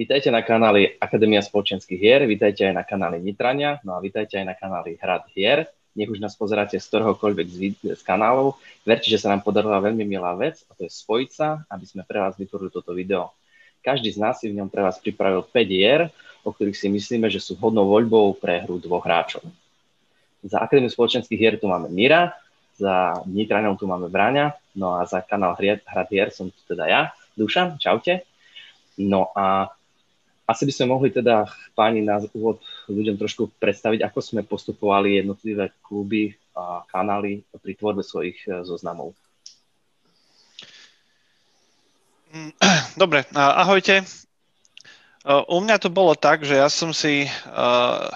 Vítajte na kanáli Akadémia spoločenských hier, vítajte aj na kanáli Nitrania, no a vítajte aj na kanáli Hrad hier. Nech už nás pozeráte z ktoréhokoľvek z, z kanálov. Verte, že sa nám podarila veľmi milá vec, a to je spojiť sa, aby sme pre vás vytvorili toto video. Každý z nás si v ňom pre vás pripravil 5 hier, o ktorých si myslíme, že sú vhodnou voľbou pre hru dvoch hráčov. Za Akadémiu spoločenských hier tu máme Mira, za Nitranom tu máme Vráňa, no a za kanál Hrad hier som tu teda ja, Dušan, čaute. No a asi by sme mohli teda, páni, na úvod ľuďom trošku predstaviť, ako sme postupovali jednotlivé kluby a kanály pri tvorbe svojich e, zoznamov. Mm, dobre, ahojte. E, u mňa to bolo tak, že ja som si uh,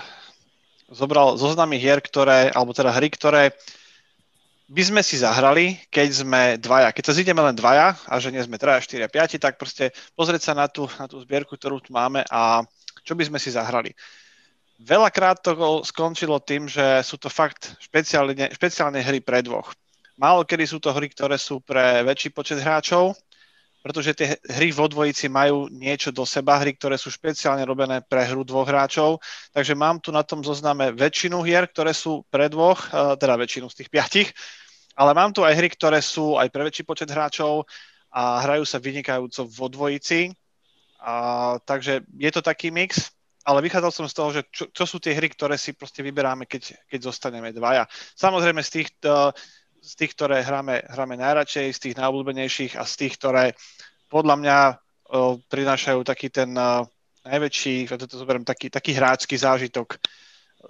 zobral zoznamy hier, ktoré, alebo teda hry, ktoré by sme si zahrali, keď sme dvaja. Keď sa zídeme len dvaja a že nie sme traja, štyria, piati, tak proste pozrieť sa na tú, na tú zbierku, ktorú tu máme a čo by sme si zahrali. Veľakrát to skončilo tým, že sú to fakt špeciálne, špeciálne hry pre dvoch. Málo kedy sú to hry, ktoré sú pre väčší počet hráčov, pretože tie hry vo dvojici majú niečo do seba, hry, ktoré sú špeciálne robené pre hru dvoch hráčov. Takže mám tu na tom zozname väčšinu hier, ktoré sú pre dvoch, eh, teda väčšinu z tých piatich, ale mám tu aj hry, ktoré sú aj pre väčší počet hráčov a hrajú sa vynikajúco vo dvojici. A, takže je to taký mix, ale vychádzal som z toho, že čo, čo sú tie hry, ktoré si proste vyberáme, keď, keď zostaneme dvaja. Samozrejme z tých, uh, z tých, ktoré hráme, hráme najradšej, z tých najobľúbenejších a z tých, ktoré podľa mňa prinášajú taký ten najväčší, ja to zoberiem, taký, taký hráčský zážitok.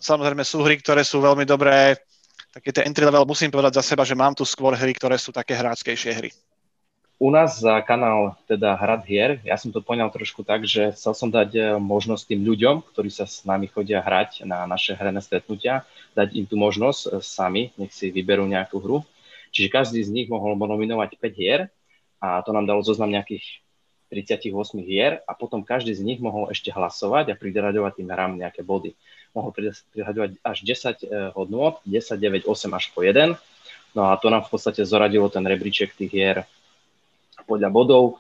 Samozrejme sú hry, ktoré sú veľmi dobré, také tie entry level, musím povedať za seba, že mám tu skôr hry, ktoré sú také hráčskejšie hry. U nás za kanál teda Hrad hier, ja som to poňal trošku tak, že chcel som dať e, možnosť tým ľuďom, ktorí sa s nami chodia hrať na naše hrené stretnutia, dať im tú možnosť e, sami, nech si vyberú nejakú hru. Čiže každý z nich mohol nominovať 5 hier a to nám dalo zoznam nejakých 38 hier a potom každý z nich mohol ešte hlasovať a pridraďovať tým hrám nejaké body. Mohol pridraďovať až 10 e, hodnôt, 10, 9, 8 až po 1. No a to nám v podstate zoradilo ten rebríček tých hier podľa bodov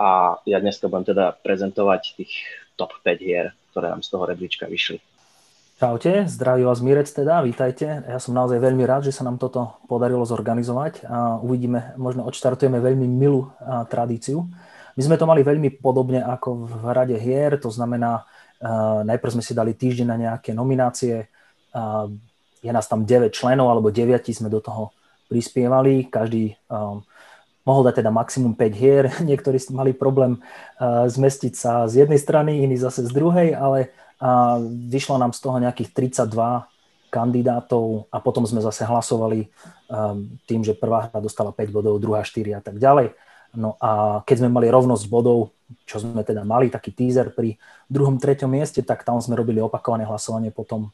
a ja dneska budem teda prezentovať tých top 5 hier, ktoré nám z toho rebríčka vyšli. Čaute, zdraví vás Mirec teda, vítajte. Ja som naozaj veľmi rád, že sa nám toto podarilo zorganizovať a uvidíme, možno odštartujeme veľmi milú a, tradíciu. My sme to mali veľmi podobne ako v Rade hier, to znamená, a, najprv sme si dali týždeň na nejaké nominácie, a, je nás tam 9 členov, alebo 9 sme do toho prispievali, každý um, mohol dať teda maximum 5 hier. Niektorí mali problém uh, zmestiť sa z jednej strany, iní zase z druhej, ale uh, vyšlo nám z toho nejakých 32 kandidátov a potom sme zase hlasovali um, tým, že prvá hra dostala 5 bodov, druhá 4 a tak ďalej. No a keď sme mali rovnosť bodov, čo sme teda mali, taký teaser pri druhom, treťom mieste, tak tam sme robili opakované hlasovanie potom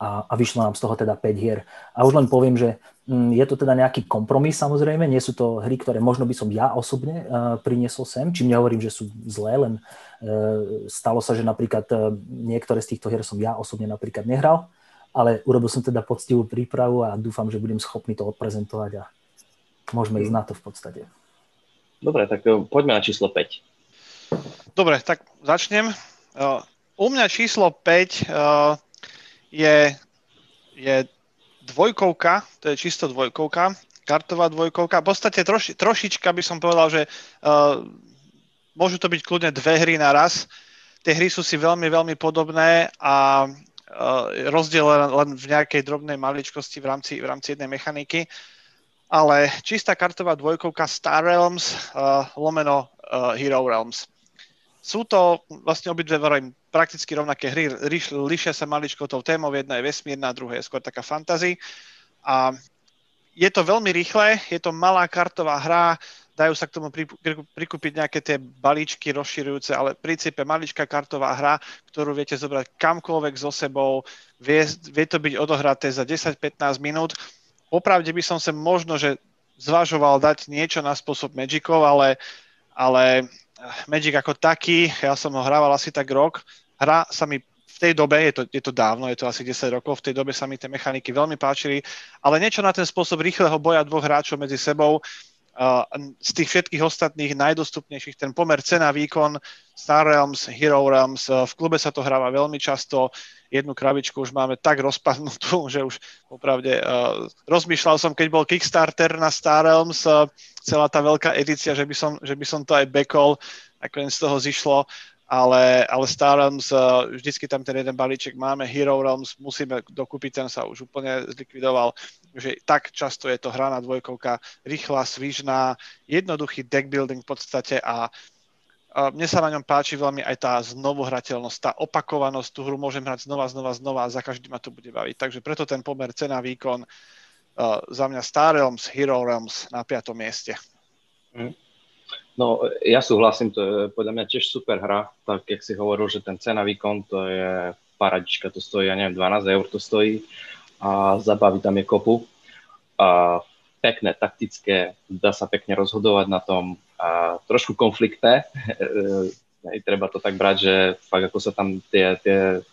a, a vyšlo nám z toho teda 5 hier. A už len poviem, že je to teda nejaký kompromis samozrejme, nie sú to hry, ktoré možno by som ja osobne uh, priniesol sem, čím nehovorím, že sú zlé, len uh, stalo sa, že napríklad uh, niektoré z týchto hier som ja osobne napríklad nehral, ale urobil som teda poctivú prípravu a dúfam, že budem schopný to odprezentovať a môžeme ísť na to v podstate. Dobre, tak poďme na číslo 5. Dobre, tak začnem. U mňa číslo 5 je, je dvojkovka, to je čisto dvojkovka, kartová dvojkovka. V podstate troši, trošička by som povedal, že uh, môžu to byť kľudne dve hry na raz. Tie hry sú si veľmi, veľmi podobné a uh, rozdiel len, v nejakej drobnej maličkosti v rámci, v rámci jednej mechaniky. Ale čistá kartová dvojkovka Star Realms uh, lomeno uh, Hero Realms. Sú to vlastne obidve prakticky rovnaké hry, lišia sa maličko tou témou, jedna je vesmírna, druhá je skôr taká fantasy. A je to veľmi rýchle, je to malá kartová hra, dajú sa k tomu prikúpiť nejaké tie balíčky rozširujúce, ale v princípe maličká kartová hra, ktorú viete zobrať kamkoľvek so sebou, vie, vie to byť odohraté za 10-15 minút. Popravde by som sa možno, že zvažoval dať niečo na spôsob Magicov, ale, ale Magic ako taký, ja som ho hrával asi tak rok, hra sa mi v tej dobe, je to, je to dávno, je to asi 10 rokov, v tej dobe sa mi tie mechaniky veľmi páčili, ale niečo na ten spôsob rýchleho boja dvoch hráčov medzi sebou z tých všetkých ostatných najdostupnejších ten pomer cena výkon Star Realms, Hero Realms, v klube sa to hráva veľmi často, jednu krabičku už máme tak rozpadnutú, že už opravde uh, rozmýšľal som, keď bol Kickstarter na Star Realms, uh, celá tá veľká edícia, že by som, že by som to aj bekol, nakoniec z toho zišlo, ale, ale Star Realms, vždycky tam ten jeden balíček máme, Hero Realms, musíme dokúpiť, ten sa už úplne zlikvidoval, že tak často je to hra na dvojkovka, rýchla, svižná, jednoduchý deck building v podstate a mne sa na ňom páči veľmi aj tá znovuhrateľnosť, tá opakovanosť, tú hru môžem hrať znova, znova, znova a za každý ma to bude baviť. Takže preto ten pomer cena, výkon, uh, za mňa Star Realms, Hero Realms na piatom mieste. Mm. No, ja súhlasím, to je podľa mňa tiež super hra, tak jak si hovoril, že ten cena, výkon, to je paradička, to stojí, ja neviem, 12 eur to stojí a zabaví tam je kopu. A pekné, taktické, dá sa pekne rozhodovať na tom a trošku konfliktné. Treba to tak brať, že fakt ako sa tam tie, tie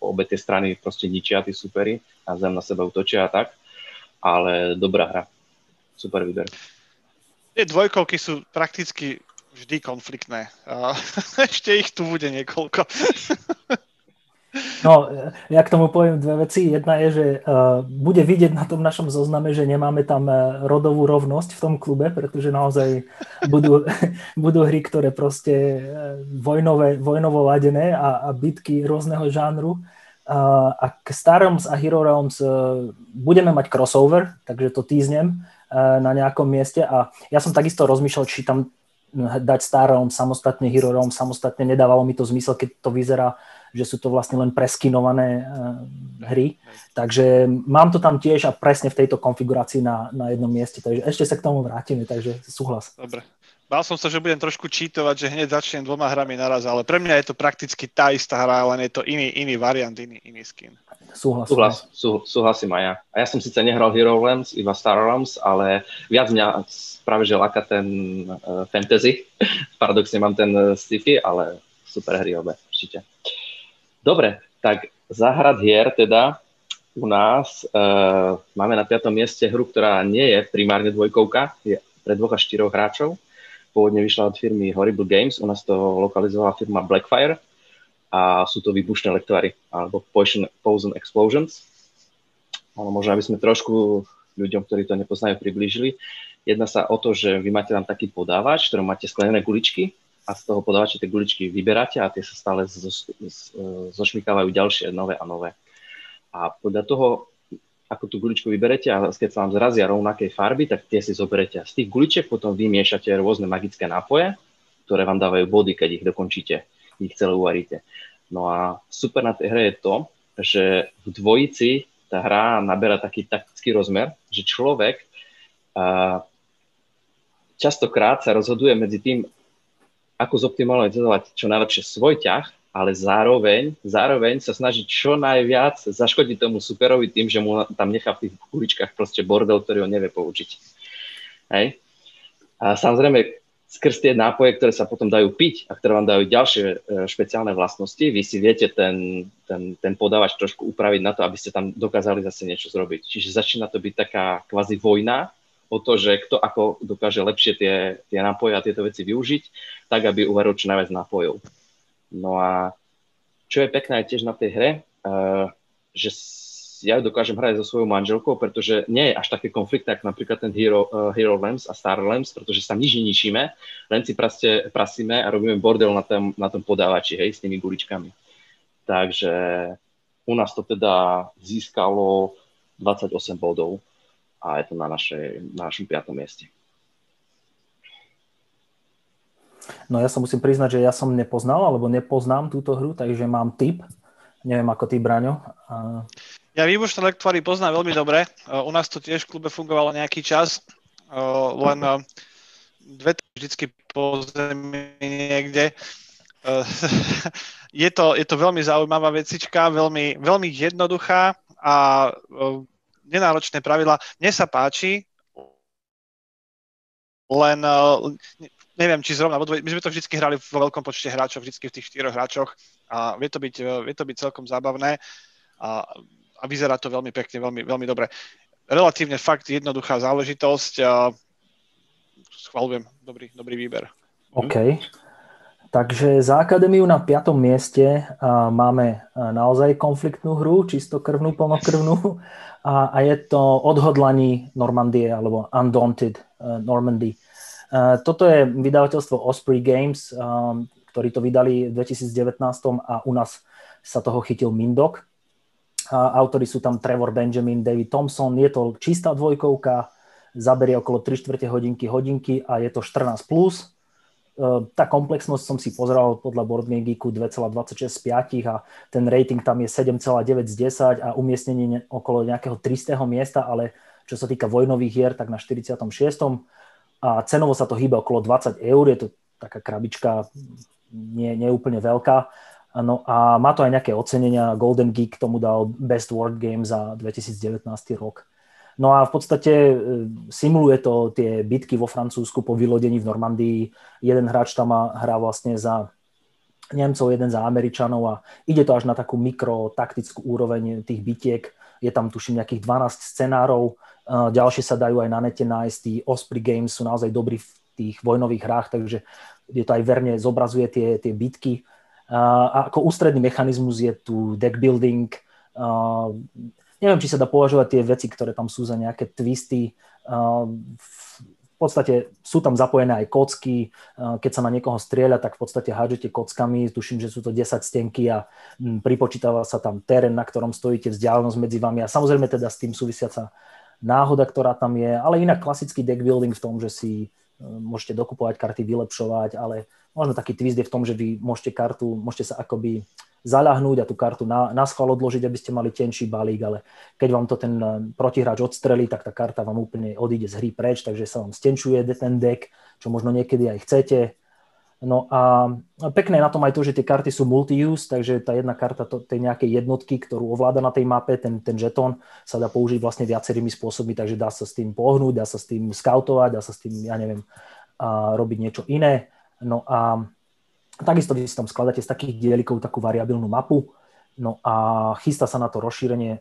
obe tie strany proste ničia, tí superi, a zem na seba utočia a tak, ale dobrá hra. Super výber. Tie dvojkovky sú prakticky vždy konfliktné. Ešte ich tu bude niekoľko. No, ja k tomu poviem dve veci. Jedna je, že uh, bude vidieť na tom našom zozname, že nemáme tam uh, rodovú rovnosť v tom klube, pretože naozaj budú, budú hry, ktoré proste uh, vojnové, vojnovo ladené a, a bitky rôzneho žánru. A k Star Realms a Hero Realms budeme mať crossover, takže to týznem na nejakom mieste a ja som takisto rozmýšľal, či tam dať Star Realms samostatne, Hero Realms samostatne, nedávalo mi to zmysel, keď to vyzerá že sú to vlastne len preskinované uh, hry. Takže mám to tam tiež a presne v tejto konfigurácii na, na jednom mieste. Takže ešte sa k tomu vrátime, takže súhlas. Dobre. Bál som sa, že budem trošku čítovať, že hneď začnem dvoma hrami naraz, ale pre mňa je to prakticky tá istá hra, len je to iný, iný variant, iný, iný skin. Súhlas, Súhlas, sú, súhlasím aj ja. A ja som síce nehral Hero Realms, iba Star Realms, ale viac mňa práve že láka ten uh, fantasy. Paradoxne mám ten uh, sci-fi, ale super hry obe, určite. Dobre, tak zahrad hier teda u nás uh, máme na 5. mieste hru, ktorá nie je primárne dvojkovka, je pre dvoch až štyroch hráčov. Pôvodne vyšla od firmy Horrible Games, u nás to lokalizovala firma Blackfire a sú to výbušné lektvary alebo Poison, Poison Explosions. Ale možno, aby sme trošku ľuďom, ktorí to nepoznajú, priblížili. Jedná sa o to, že vy máte tam taký podávač, ktorom máte sklenené guličky a z toho podávača tie guličky vyberáte a tie sa stále zošmikávajú ďalšie, nové a nové. A podľa toho, ako tú guličku vyberete a keď sa vám zrazia rovnakej farby, tak tie si zoberete. Z tých guličiek potom vymiešate rôzne magické nápoje, ktoré vám dávajú body, keď ich dokončíte, ich celé uvaríte. No a super na tej hre je to, že v dvojici tá hra naberá taký taktický rozmer, že človek uh, častokrát sa rozhoduje medzi tým, ako zoptimalizovať čo najlepšie svoj ťah, ale zároveň, zároveň sa snažiť čo najviac zaškodiť tomu superovi tým, že mu tam nechá v tých kuličkách proste bordel, ktorý ho nevie použiť. Hej. A samozrejme, skrz tie nápoje, ktoré sa potom dajú piť a ktoré vám dajú ďalšie e, špeciálne vlastnosti, vy si viete ten, ten, ten podávač trošku upraviť na to, aby ste tam dokázali zase niečo zrobiť. Čiže začína to byť taká kvázi vojna, o to, že kto ako dokáže lepšie tie, tie nápoje a tieto veci využiť, tak aby uvaril čo najviac nápojov. No a čo je pekné tiež na tej hre, uh, že ja dokážem hrať so svojou manželkou, pretože nie je až také konflikt, ako napríklad ten Hero, uh, Hero Lamps a Star Lamps, pretože sa nič neničíme, len si praste, prasíme a robíme bordel na tom, na tom podávači, hej, s tými guličkami. Takže u nás to teda získalo 28 bodov a je to na, našej, na našom piatom mieste. No ja sa musím priznať, že ja som nepoznal, alebo nepoznám túto hru, takže mám tip. Neviem, ako ty, Braňo. Ja výbušné lektvary poznám veľmi dobre. U nás to tiež v klube fungovalo nejaký čas, len dve vždycky po zemi niekde. Je to, je to veľmi zaujímavá vecička, veľmi, veľmi jednoduchá a nenáročné pravidlá. Mne sa páči, len eh, neviem, či zrovna, my sme to vždy hrali vo veľkom počte hráčov, vždy v tých štyroch hráčoch a vie to byť, eh, vie to byť celkom zábavné a, a vyzerá to veľmi pekne, veľmi, veľmi dobre. Relatívne fakt jednoduchá záležitosť. A schvalujem, dobrý, dobrý výber. OK. Takže za akadémiu na piatom mieste máme naozaj konfliktnú hru, čisto krvnú, plnokrvnú a, a je to odhodlaní Normandie alebo Undaunted uh, Normandy. Uh, toto je vydavateľstvo Osprey Games, um, ktorí to vydali v 2019 a u nás sa toho chytil Mindok. Autori sú tam Trevor Benjamin, David Thompson, je to čistá dvojkovka, zaberie okolo 3 čtvrte hodinky, hodinky a je to 14+. Plus Ehm, tá komplexnosť som si pozrel podľa Board Game Geeku 2,26 z 5 a ten rating tam je 7,9 z 10 a umiestnenie okolo nejakého 300. miesta, ale čo sa týka vojnových hier, tak na 46. A cenovo sa to hýba okolo 20 eur, je to taká krabička nie, nie úplne veľká. No a má to aj nejaké ocenenia. Golden Geek tomu dal Best Word Game za 2019 rok. No a v podstate e, simuluje to tie bitky vo Francúzsku po vylodení v Normandii. Jeden hráč tam hrá vlastne za Nemcov, jeden za Američanov a ide to až na takú mikrotaktickú úroveň tých bitiek. Je tam tuším nejakých 12 scenárov, e, ďalšie sa dajú aj na nete nájsť. Tí Osprey Games sú naozaj dobrí v tých vojnových hrách, takže je to aj verne zobrazuje tie, tie bitky. A ako ústredný mechanizmus je tu deck building, neviem, či sa dá považovať tie veci, ktoré tam sú za nejaké twisty. V podstate sú tam zapojené aj kocky. Keď sa na niekoho strieľa, tak v podstate hádžete kockami. Tuším, že sú to 10 stenky a pripočítava sa tam terén, na ktorom stojíte, vzdialenosť medzi vami. A samozrejme teda s tým súvisiaca náhoda, ktorá tam je. Ale inak klasický deck building v tom, že si môžete dokupovať karty, vylepšovať, ale možno taký twist je v tom, že vy môžete kartu, môžete sa akoby zaľahnúť a tú kartu na, na schvál odložiť, aby ste mali tenší balík, ale keď vám to ten eh, protihráč odstrelí, tak tá karta vám úplne odíde z hry preč, takže sa vám stenčuje ten deck, čo možno niekedy aj chcete. No a pekné na tom aj to, že tie karty sú multi-use, takže tá jedna karta to, tej nejakej jednotky, ktorú ovláda na tej mape, ten, ten žetón, sa dá použiť vlastne viacerými spôsobmi, takže dá sa s tým pohnúť, dá sa s tým skautovať, dá sa s tým, ja neviem, a robiť niečo iné. No a Takisto vy si tam skladáte z takých dielikov takú variabilnú mapu, no a chystá sa na to rozšírenie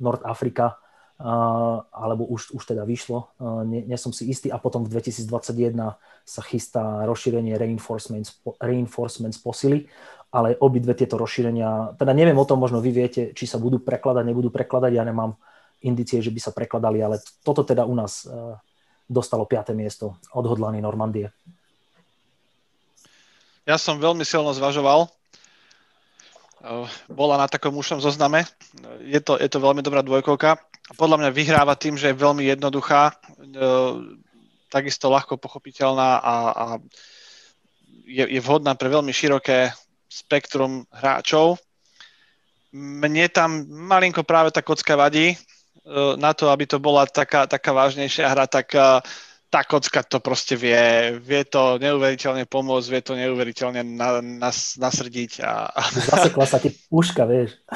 Nord Afrika, alebo už, už teda vyšlo, uh, nie, nie som si istý, a potom v 2021 sa chystá rozšírenie reinforcements, reinforcements posily, ale obidve tieto rozšírenia, teda neviem o tom, možno vy viete, či sa budú prekladať, nebudú prekladať, ja nemám indicie, že by sa prekladali, ale toto teda u nás uh, dostalo 5. miesto, odhodlaný Normandie. Ja som veľmi silno zvažoval. Eh, bola na takom ušom zozname. Je to, je to veľmi dobrá dvojkovka. Podľa mňa vyhráva tým, že je veľmi jednoduchá, eh, takisto ľahko pochopiteľná a, a je, je vhodná pre veľmi široké spektrum hráčov. Mne tam malinko práve tá kocka vadí. Eh, na to, aby to bola taká, taká vážnejšia hra, tak tá kocka to proste vie, vie to neuveriteľne pomôcť, vie to neuveriteľne na, nas, nasrdiť. A. Zasekla sa ti puška, vieš.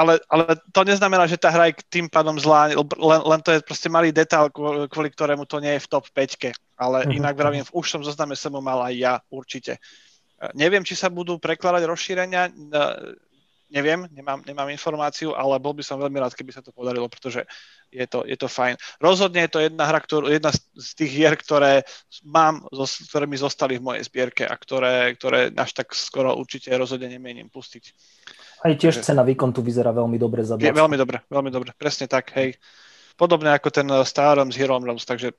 ale, ale to neznamená, že tá hra je tým pádom zlá, len, len to je proste malý detail, kvôli ktorému to nie je v top 5. Ale uh-huh. inak vravím, už som zozname som mal aj ja, určite. Neviem, či sa budú prekladať rozšírenia, neviem, nemám, nemám informáciu, ale bol by som veľmi rád, keby sa to podarilo, pretože je to, je to fajn. Rozhodne je to jedna hra, ktorú, jedna z tých hier, ktoré mám, ktoré mi zostali v mojej zbierke a ktoré, ktoré až tak skoro určite rozhodne nemienim pustiť. Aj tiež Takže, cena výkon tu vyzerá veľmi dobre za je, Veľmi dobre, veľmi dobre, presne tak, hej. Podobne ako ten Star Realms Hero Realms, takže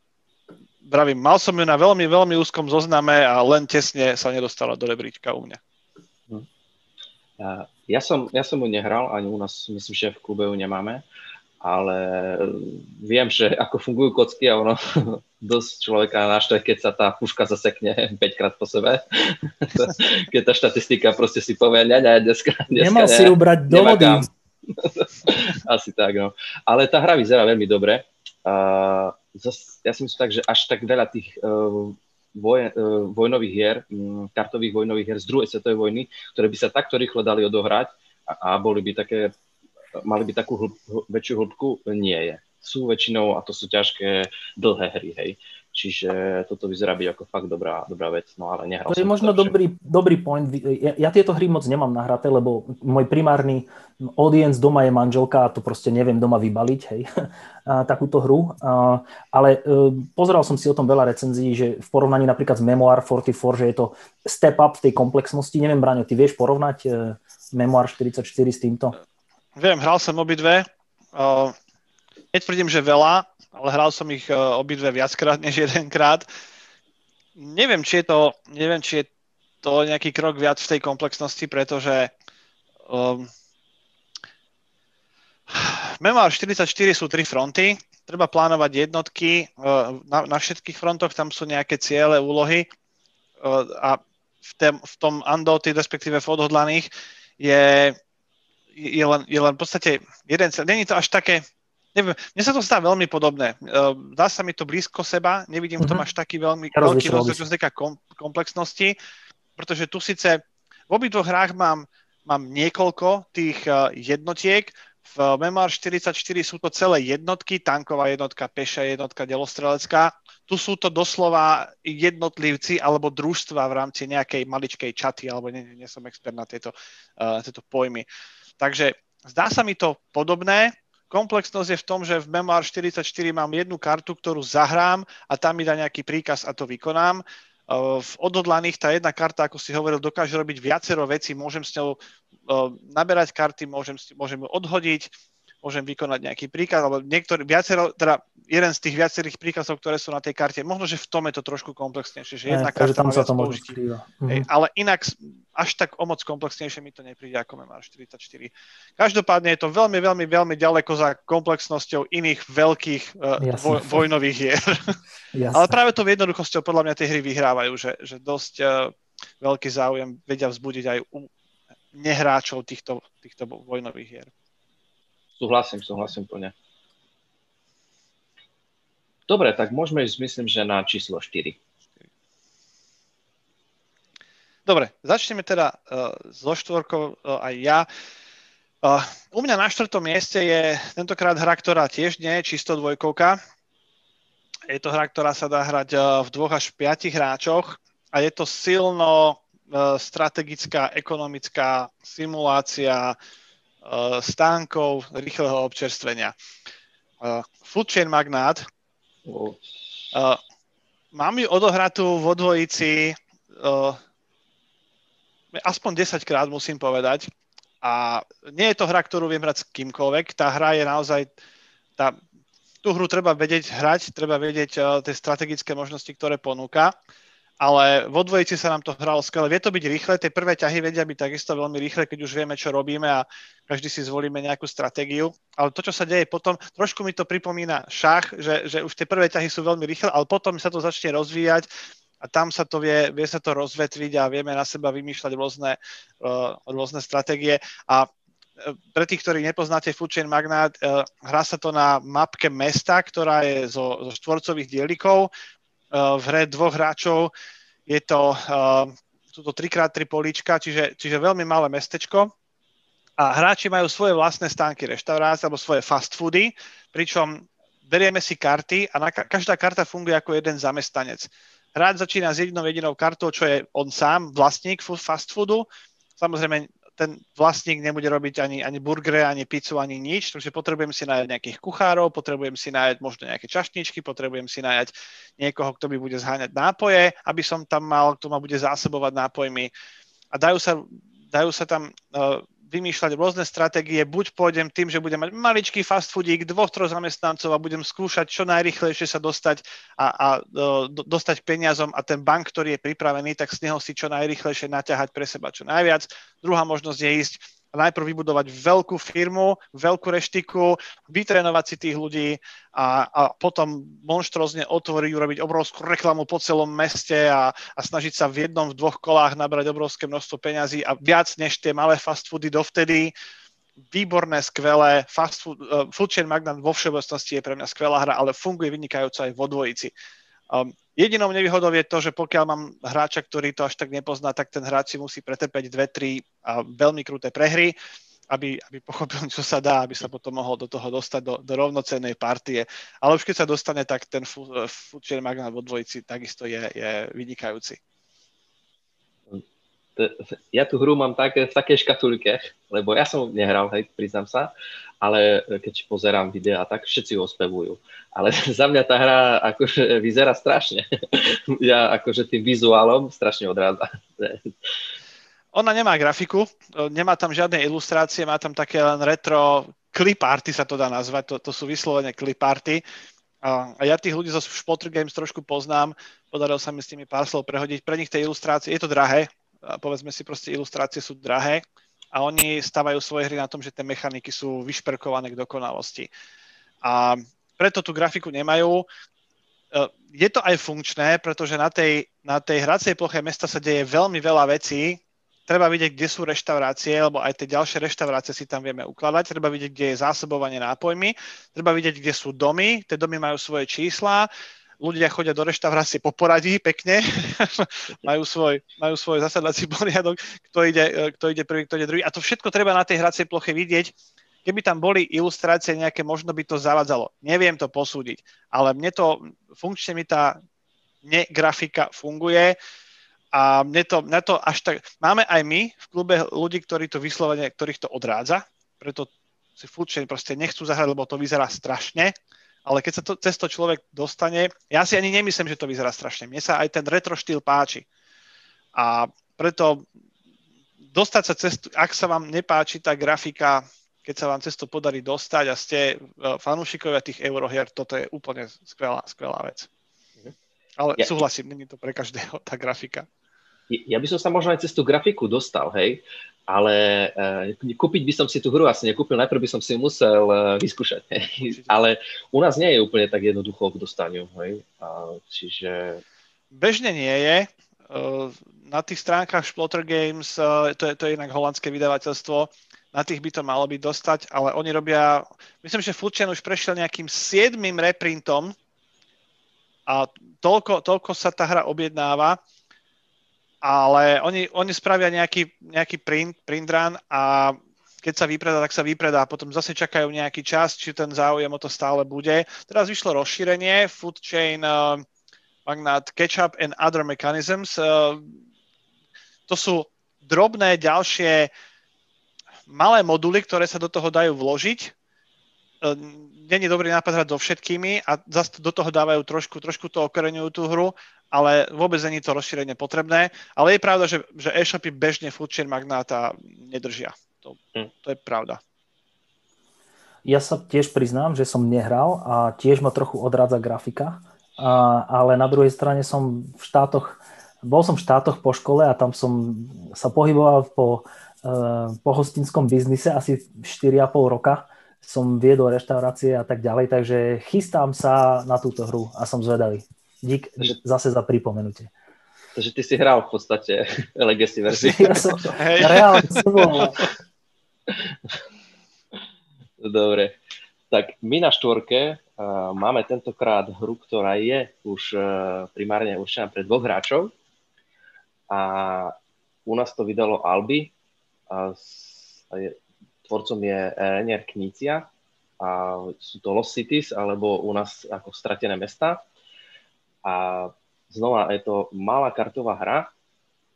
bravím, mal som ju na veľmi, veľmi úzkom zozname a len tesne sa nedostala do rebríčka u mňa. Hm. Ja som, ja som ju nehral, ani u nás myslím, že v klube ju nemáme, ale viem, že ako fungujú kocky a ono dosť človeka naštve, keď sa tá puška zasekne 5 krát po sebe. keď tá štatistika proste si povie, ne, ne, dneska, dneska Nemal ne, si ju brať do vody. Asi tak, no. Ale tá hra vyzerá veľmi dobre. Uh, ja si myslím tak, že až tak veľa tých uh, voj, e, vojnových hier, kartových vojnových hier z druhej svetovej vojny, ktoré by sa takto rýchlo dali odohrať a, a boli by také, mali by takú hĺb, väčšiu hĺbku, nie je. Sú väčšinou, a to sú ťažké, dlhé hry, hej. Čiže toto vyzerá byť ako fakt dobrá, dobrá vec, no ale nehral To je možno dobrý, dobrý point. Ja, ja tieto hry moc nemám nahraté, lebo môj primárny audience doma je manželka a to proste neviem doma vybaliť, hej, a, takúto hru. A, ale e, pozeral som si o tom veľa recenzií, že v porovnaní napríklad s Memoir 44, že je to step up v tej komplexnosti. Neviem, Braňo, ty vieš porovnať e, Memoir 44 s týmto? Viem, hral som obidve. Uh, netvrdím, že veľa, ale hral som ich uh, obidve viackrát než jedenkrát. Neviem, či je to, neviem, či je to nejaký krok viac v tej komplexnosti, pretože um, Memoir 44 sú tri fronty, treba plánovať jednotky uh, na, na všetkých frontoch, tam sú nejaké ciele, úlohy uh, a v, tém, v tom Andoty, respektíve v odhodlaných, je je len, je len v podstate jeden cel. Není to až také, neviem, mne sa to zdá veľmi podobné. Ehm, dá sa mi to blízko seba, nevidím v tom mhm. až taký veľmi ja veľký rozdiel, čo sa týka komplexnosti, pretože tu síce v obidvoch hrách mám, mám niekoľko tých eh, jednotiek, v Memoir 44 sú to celé jednotky, tanková jednotka, peša jednotka, delostrelecká. Tu sú to doslova jednotlivci alebo družstva v rámci nejakej maličkej čaty, alebo nie, nie som expert na tieto, uh, tieto pojmy. Takže zdá sa mi to podobné. Komplexnosť je v tom, že v Memoir 44 mám jednu kartu, ktorú zahrám a tam mi dá nejaký príkaz a to vykonám. V odhodlaných tá jedna karta, ako si hovoril, dokáže robiť viacero vecí. Môžem s ňou naberať karty, môžem, môžem ju odhodiť, môžem vykonať nejaký príkaz, alebo niektorý, viacero, teda jeden z tých viacerých príkazov, ktoré sú na tej karte. Možno, že v tom je to trošku komplexnejšie, že jedna karta tam sa to môže mhm. Ale inak až tak o moc komplexnejšie mi to nepríde ako Memar 44. Každopádne je to veľmi, veľmi, veľmi ďaleko za komplexnosťou iných veľkých uh, voj, vojnových hier. Ale práve to jednoduchosťou podľa mňa tie hry vyhrávajú, že, že dosť uh, veľký záujem vedia vzbudiť aj u nehráčov týchto, týchto vojnových hier. Súhlasím, súhlasím plne. Dobre, tak môžeme ísť, myslím, že na číslo 4. Dobre, začneme teda uh, so štvorkou uh, aj ja. Uh, u mňa na štvrtom mieste je tentokrát hra, ktorá tiež nie je čisto dvojkovka. Je to hra, ktorá sa dá hrať uh, v dvoch až piatich hráčoch a je to silno uh, strategická, ekonomická simulácia uh, stánkov rýchleho občerstvenia. Uh, Food Chain Magnát. Uh, mám ju odohratú vo dvojici uh, aspoň 10 krát musím povedať. A nie je to hra, ktorú viem hrať s kýmkoľvek. Tá hra je naozaj... Tá, tú hru treba vedieť hrať, treba vedieť uh, tie strategické možnosti, ktoré ponúka ale vo dvojici sa nám to hralo skvelé. Vie to byť rýchle, tie prvé ťahy vedia byť takisto veľmi rýchle, keď už vieme, čo robíme a každý si zvolíme nejakú stratégiu. Ale to, čo sa deje potom, trošku mi to pripomína šach, že, že už tie prvé ťahy sú veľmi rýchle, ale potom sa to začne rozvíjať a tam sa to vie, vie sa to rozvetviť a vieme na seba vymýšľať rôzne, uh, rôzne stratégie. A uh, pre tých, ktorí nepoznáte Food Chain Magnát, uh, hrá sa to na mapke mesta, ktorá je zo, zo štvorcových dielikov. Eh, v hre dvoch hráčov. Je to, uh, sú to 3x3 políčka, čiže, čiže veľmi malé mestečko. A hráči majú svoje vlastné stánky reštaurácie alebo svoje fast foody, pričom berieme si karty a na, každá karta funguje ako jeden zamestnanec. Hráč začína s jednou jedinou kartou, čo je on sám, vlastník fast foodu. Samozrejme, ten vlastník nebude robiť ani, ani burgery, ani pizzu, ani nič, takže potrebujem si nájsť nejakých kuchárov, potrebujem si nájsť možno nejaké čašničky, potrebujem si nájsť niekoho, kto mi bude zháňať nápoje, aby som tam mal, kto ma bude zásobovať nápojmi. A dajú sa, dajú sa tam uh, vymýšľať rôzne stratégie. Buď pôjdem tým, že budem mať maličký fast foodík, dvoch, troch zamestnancov a budem skúšať čo najrychlejšie sa dostať a, a do, dostať peniazom a ten bank, ktorý je pripravený, tak z neho si čo najrychlejšie naťahať pre seba čo najviac. Druhá možnosť je ísť najprv vybudovať veľkú firmu, veľkú reštiku, vytrénovať si tých ľudí a, a potom monštrozne otvoriť, urobiť obrovskú reklamu po celom meste a, a snažiť sa v jednom, v dvoch kolách nabrať obrovské množstvo peňazí a viac než tie malé fast foody dovtedy. Výborné, skvelé, fast food, uh, food chain magnat vo všeobecnosti je pre mňa skvelá hra, ale funguje vynikajúco aj vo dvojici. Um, jedinou nevýhodou je to, že pokiaľ mám hráča, ktorý to až tak nepozná, tak ten hráč si musí pretrpeť dve, tri a veľmi kruté prehry. aby, aby pochopil, čo sa dá, aby sa potom mohol do toho dostať do, do rovnocennej partie. Ale už keď sa dostane, tak ten food chain magnát vo dvojici takisto je, je vynikajúci. Ja tú hru mám tak, v takej škatulke, lebo ja som nehral, hej, priznám sa, ale keď pozerám videa, tak všetci ho spevujú. Ale za mňa tá hra akože vyzerá strašne. Ja akože tým vizuálom strašne odrádza. Ona nemá grafiku, nemá tam žiadne ilustrácie, má tam také len retro clip sa to dá nazvať, to, to sú vyslovene clip. A, ja tých ľudí zo Spotter Games trošku poznám, podarilo sa mi s nimi pár slov prehodiť. Pre nich tie ilustrácie, je to drahé, povedzme si proste ilustrácie sú drahé a oni stavajú svoje hry na tom, že tie mechaniky sú vyšperkované k dokonalosti. A preto tú grafiku nemajú. E, je to aj funkčné, pretože na tej, na tej hracej ploche mesta sa deje veľmi veľa vecí, treba vidieť, kde sú reštaurácie, lebo aj tie ďalšie reštaurácie si tam vieme ukladať, treba vidieť, kde je zásobovanie nápojmi, treba vidieť, kde sú domy, tie domy majú svoje čísla, ľudia chodia do reštaurácie po poradí pekne, majú, svoj, majú svoj zasadací poriadok, kto ide, kto ide prvý, kto ide druhý. A to všetko treba na tej hracej ploche vidieť. Keby tam boli ilustrácie nejaké, možno by to zavadzalo. Neviem to posúdiť, ale mne to, funkčne mi tá negrafika funguje a mne to, mne to až tak... Máme aj my v klube ľudí, ktorí to vyslovene, ktorých to odrádza, preto si fúčne proste nechcú zahrať, lebo to vyzerá strašne, ale keď sa to, cez to človek dostane, ja si ani nemyslím, že to vyzerá strašne. Mne sa aj ten retro štýl páči. A preto dostať sa cez, ak sa vám nepáči tá grafika, keď sa vám cez to podarí dostať a ste e, fanúšikovia tých eurohier, toto je úplne skvelá, skvelá vec. Mhm. Ale ja, súhlasím, není to pre každého tá grafika. Ja by som sa možno aj cez tú grafiku dostal, hej, ale uh, kúpiť by som si tú hru asi nekúpil, najprv by som si musel uh, vyskúšať. Hej. Ale u nás nie je úplne tak jednoducho k dostaniu, hej. Uh, čiže... Bežne nie je. Uh, na tých stránkach Splotter Games, uh, to, je, to je inak holandské vydavateľstvo, na tých by to malo byť dostať, ale oni robia, myslím, že Foodchain už prešiel nejakým siedmým reprintom a toľko, toľko sa tá hra objednáva, ale oni, oni spravia nejaký, nejaký print, print run a keď sa vypredá, tak sa vypredá potom zase čakajú nejaký čas, či ten záujem o to stále bude. Teraz vyšlo rozšírenie Food Chain uh, Magnat Ketchup and Other Mechanisms. Uh, to sú drobné ďalšie malé moduly, ktoré sa do toho dajú vložiť není dobrý nápad hrať so všetkými a zase do toho dávajú trošku, trošku to okoreňujú tú hru, ale vôbec není to rozšírenie potrebné. Ale je pravda, že, že e-shopy bežne food chain magnáta nedržia. To, hm. to je pravda. Ja sa tiež priznám, že som nehral a tiež ma trochu odrádza grafika, a, ale na druhej strane som v štátoch, bol som v štátoch po škole a tam som sa pohyboval po, e, po hostinskom biznise asi 4,5 roka som viedol reštaurácie a tak ďalej, takže chystám sa na túto hru a som zvedavý. Dík zase za pripomenutie. Takže ty si hral v podstate Legacy verzi. Ja som hey. reálne som Dobre. Tak my na štvorke uh, máme tentokrát hru, ktorá je už uh, primárne určená pre dvoch hráčov. A u nás to vydalo Albi. A je, tvorcom je Renier Knícia a sú to Lost Cities, alebo u nás ako Stratené mesta. A znova je to malá kartová hra,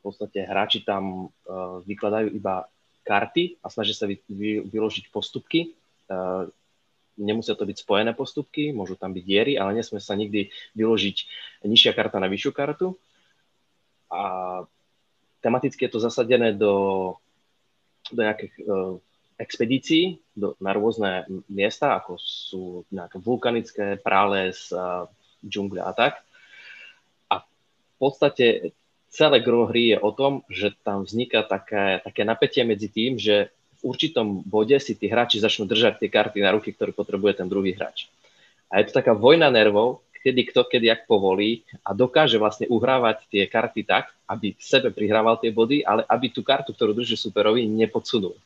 v podstate hráči tam uh, vykladajú iba karty a snažia sa vy, vy, vyložiť postupky. Uh, nemusia to byť spojené postupky, môžu tam byť diery, ale nesmie sa nikdy vyložiť nižšia karta na vyššiu kartu. A tematicky je to zasadené do, do nejakých expedícií do, na rôzne miesta, ako sú nejaké vulkanické, prales, džungle a tak. A v podstate celé gro hry je o tom, že tam vzniká také, také napätie medzi tým, že v určitom bode si tí hráči začnú držať tie karty na ruky, ktoré potrebuje ten druhý hráč. A je to taká vojna nervov, kedy kto kedy ak povolí a dokáže vlastne uhrávať tie karty tak, aby sebe prihrával tie body, ale aby tú kartu, ktorú drží superovi, nepodsunul.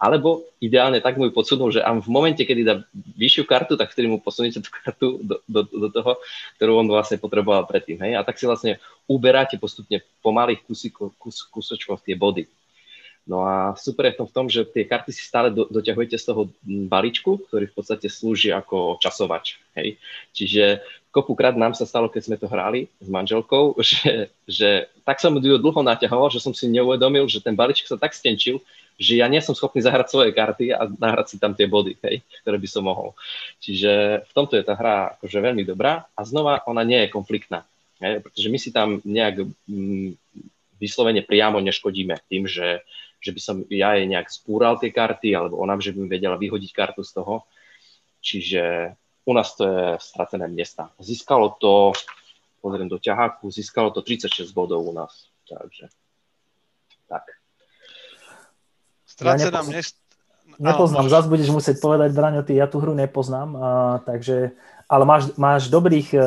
Alebo ideálne tak mu ju podsunul, že v momente, kedy dá vyššiu kartu, tak vtedy mu posunete tú kartu do, do, do toho, ktorú on vlastne potreboval predtým. Hej? A tak si vlastne uberáte postupne po malých kus, kus, kusočkoch tie body. No a super je v tom, že tie karty si stále do, doťahujete z toho balíčku, ktorý v podstate slúži ako časovač. Hej? Čiže kopukrát nám sa stalo, keď sme to hrali s manželkou, že, že tak som ju dlho naťahoval, že som si neuvedomil, že ten balíček sa tak stenčil, že ja nie som schopný zahrať svoje karty a nahrať si tam tie body, hej, ktoré by som mohol. Čiže v tomto je tá hra akože veľmi dobrá a znova ona nie je konfliktná, hej, pretože my si tam nejak mm, vyslovene priamo neškodíme tým, že že by som ja jej nejak spúral tie karty, alebo ona, že by mi vedela vyhodiť kartu z toho. Čiže u nás to je stratené miesta. Získalo to, pozriem do ťaháku, získalo to 36 bodov u nás. Takže tak. Stratené ja miesta. Nepoznám, zase budeš musieť povedať, Braňo, ty, ja tú hru nepoznám, a, takže, ale máš, máš dobrých e,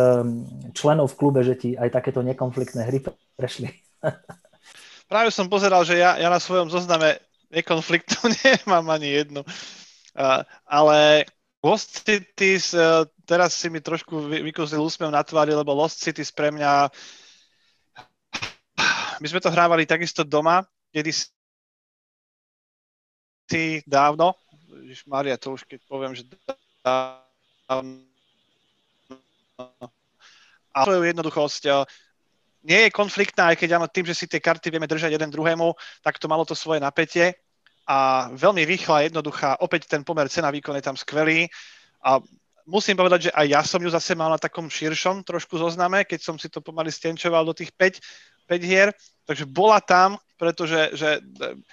členov v klube, že ti aj takéto nekonfliktné hry prešli. Práve som pozeral, že ja, ja na svojom zozname nekonfliktu nemám ani jednu. Uh, ale Lost Cities, uh, teraz si mi trošku vykúsil úsmev na tvári, lebo Lost Cities pre mňa my sme to hrávali takisto doma, kedy si dávno, Ježiš Maria, to už keď poviem, že dávno, a svoju jednoduchosť nie je konfliktná, aj keď áno, tým, že si tie karty vieme držať jeden druhému, tak to malo to svoje napätie. A veľmi rýchla, jednoduchá, opäť ten pomer cena výkon je tam skvelý. A musím povedať, že aj ja som ju zase mal na takom širšom trošku zozname, keď som si to pomaly stenčoval do tých 5, 5 hier, takže bola tam, pretože že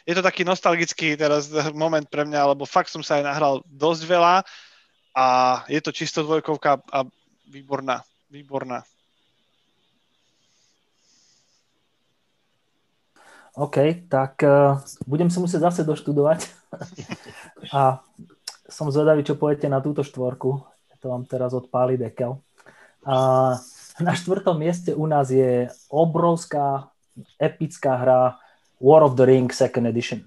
je to taký nostalgický teraz moment pre mňa, lebo fakt som sa aj nahral dosť veľa a je to čisto dvojkovka a výborná, výborná. OK, tak uh, budem si musieť zase doštudovať a som zvedavý, čo poviete na túto štvorku. To vám teraz odpáli dekel. A na štvrtom mieste u nás je obrovská, epická hra War of the Ring Second Edition.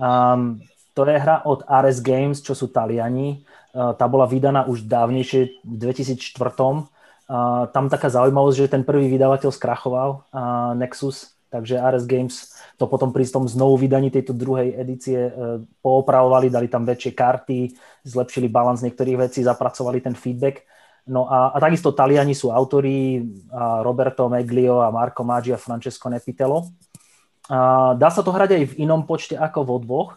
Um, to je hra od Ares Games, čo sú Taliani. Uh, tá bola vydaná už dávnejšie v 2004. Uh, tam taká zaujímavosť, že ten prvý vydavateľ skrachoval, uh, Nexus, takže RS Games to potom pri tom znovu vydaní tejto druhej edície e, poopravovali, dali tam väčšie karty, zlepšili balans niektorých vecí, zapracovali ten feedback. No a, a takisto Taliani sú autori, Roberto Meglio a Marco Maggi a Francesco Nepitelo. A dá sa to hrať aj v inom počte ako vo dvoch,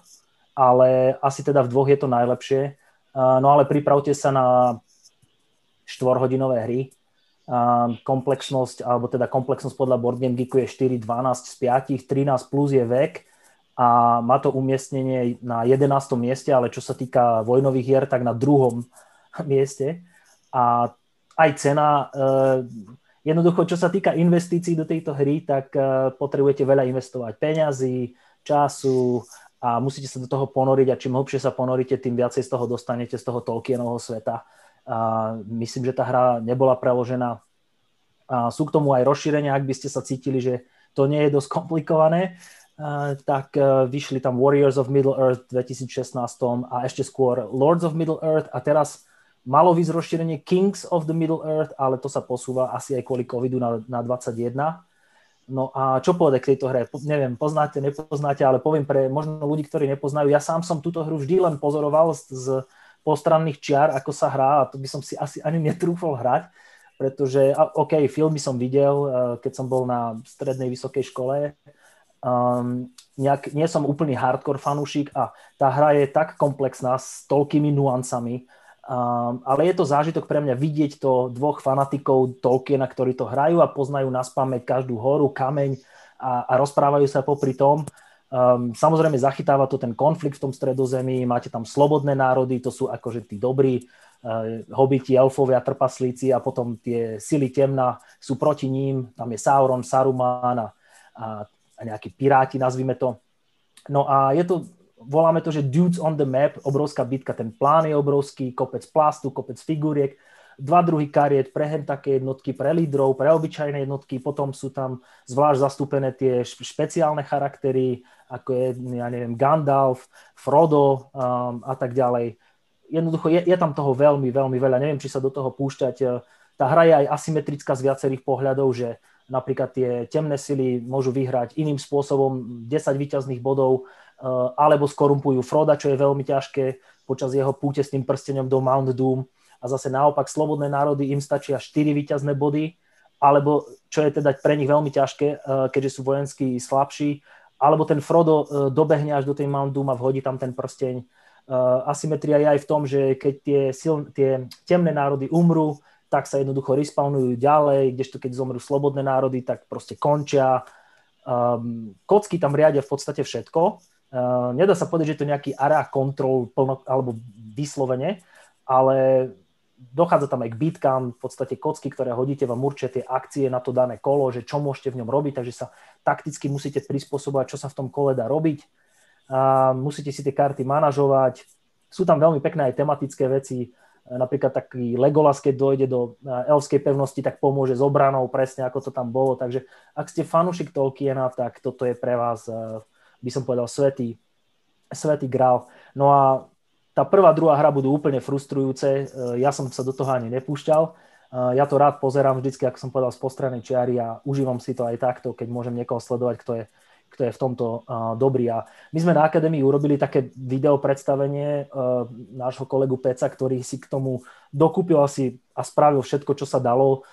ale asi teda v dvoch je to najlepšie. No ale pripravte sa na štvorhodinové hry, komplexnosť, alebo teda komplexnosť podľa Board Game Geeku je 4, 12 z 5, 13 plus je vek a má to umiestnenie na 11. mieste, ale čo sa týka vojnových hier, tak na druhom mieste. A aj cena, eh, jednoducho, čo sa týka investícií do tejto hry, tak eh, potrebujete veľa investovať peňazí, času a musíte sa do toho ponoriť a čím hlbšie sa ponoríte, tým viacej z toho dostanete z toho Tolkienovho sveta a myslím, že tá hra nebola preložená. A sú k tomu aj rozšírenia, ak by ste sa cítili, že to nie je dosť komplikované, tak e, vyšli tam Warriors of Middle Earth v 2016 a ešte skôr Lords of Middle Earth a teraz malo výsť rozšírenie Kings of the Middle Earth, ale to sa posúva asi aj kvôli covidu na, na 21. No a čo povedať k tejto hre? Neviem, poznáte, nepoznáte, ale poviem pre možno ľudí, ktorí nepoznajú. Ja sám som túto hru vždy len pozoroval z, z postranných čiar, ako sa hrá a to by som si asi ani netrúfol hrať, pretože, OK, filmy som videl, eh, keď som bol na strednej vysokej škole, um, nejak, nie som úplný hardcore fanúšik a tá hra je tak komplexná s toľkými nuancami, um, ale je to zážitok pre mňa vidieť to dvoch fanatikov Tolkiena, ktorí to hrajú a poznajú na spameť každú horu, kameň a, a rozprávajú sa popri tom. Um, samozrejme zachytáva to ten konflikt v tom stredozemí, máte tam slobodné národy, to sú akože tí dobrí uh, hobiti, elfovia, trpaslíci a potom tie sily temna sú proti ním, tam je Sauron, Saruman a, a, nejakí piráti, nazvime to. No a je to, voláme to, že dudes on the map, obrovská bitka, ten plán je obrovský, kopec plastu, kopec figuriek, dva druhy kariet pre také jednotky, pre lídrov, pre obyčajné jednotky, potom sú tam zvlášť zastúpené tie špeciálne charaktery, ako je, ja neviem, Gandalf, Frodo um, a tak ďalej. Jednoducho je, je tam toho veľmi, veľmi veľa. Neviem, či sa do toho púšťať. tá hra je aj asymetrická z viacerých pohľadov, že napríklad tie temné sily môžu vyhrať iným spôsobom 10 výťazných bodov, uh, alebo skorumpujú Froda, čo je veľmi ťažké počas jeho púte s tým prstenom do Mount Doom. A zase naopak slobodné národy im stačia 4 výťazné body, alebo čo je teda pre nich veľmi ťažké, uh, keďže sú vojensky slabší, alebo ten Frodo uh, dobehne až do tej Mount Doom a vhodí tam ten prsteň. Asymetria je aj v tom, že keď tie, sil, tie temné národy umrú, tak sa jednoducho respawnujú ďalej, kdežto keď zomrú slobodné národy, tak proste končia. Um, kocky tam riadia v podstate všetko. Uh, nedá sa povedať, že je to nejaký area control plno, alebo vyslovene, ale dochádza tam aj k bitkám, v podstate kocky, ktoré hodíte, vám určia tie akcie na to dané kolo, že čo môžete v ňom robiť, takže sa takticky musíte prispôsobovať, čo sa v tom kole dá robiť. Uh, musíte si tie karty manažovať. Sú tam veľmi pekné aj tematické veci, Napríklad taký Legolas, keď dojde do eh, elskej pevnosti, tak pomôže s obranou, presne ako to tam bolo. Takže ak ste fanúšik Tolkiena, tak toto je pre vás, eh, by som povedal, svetý, svetý grál. No a tá prvá, druhá hra budú úplne frustrujúce. Eh, ja som sa do toho ani nepúšťal. Ja to rád pozerám vždycky, ako som povedal, z postranej čiary a užívam si to aj takto, keď môžem niekoho sledovať, kto je kto je v tomto uh, dobrý. A my sme na Akadémii urobili také video predstavenie nášho kolegu Peca, ktorý si k tomu dokúpil asi a spravil všetko, čo sa dalo.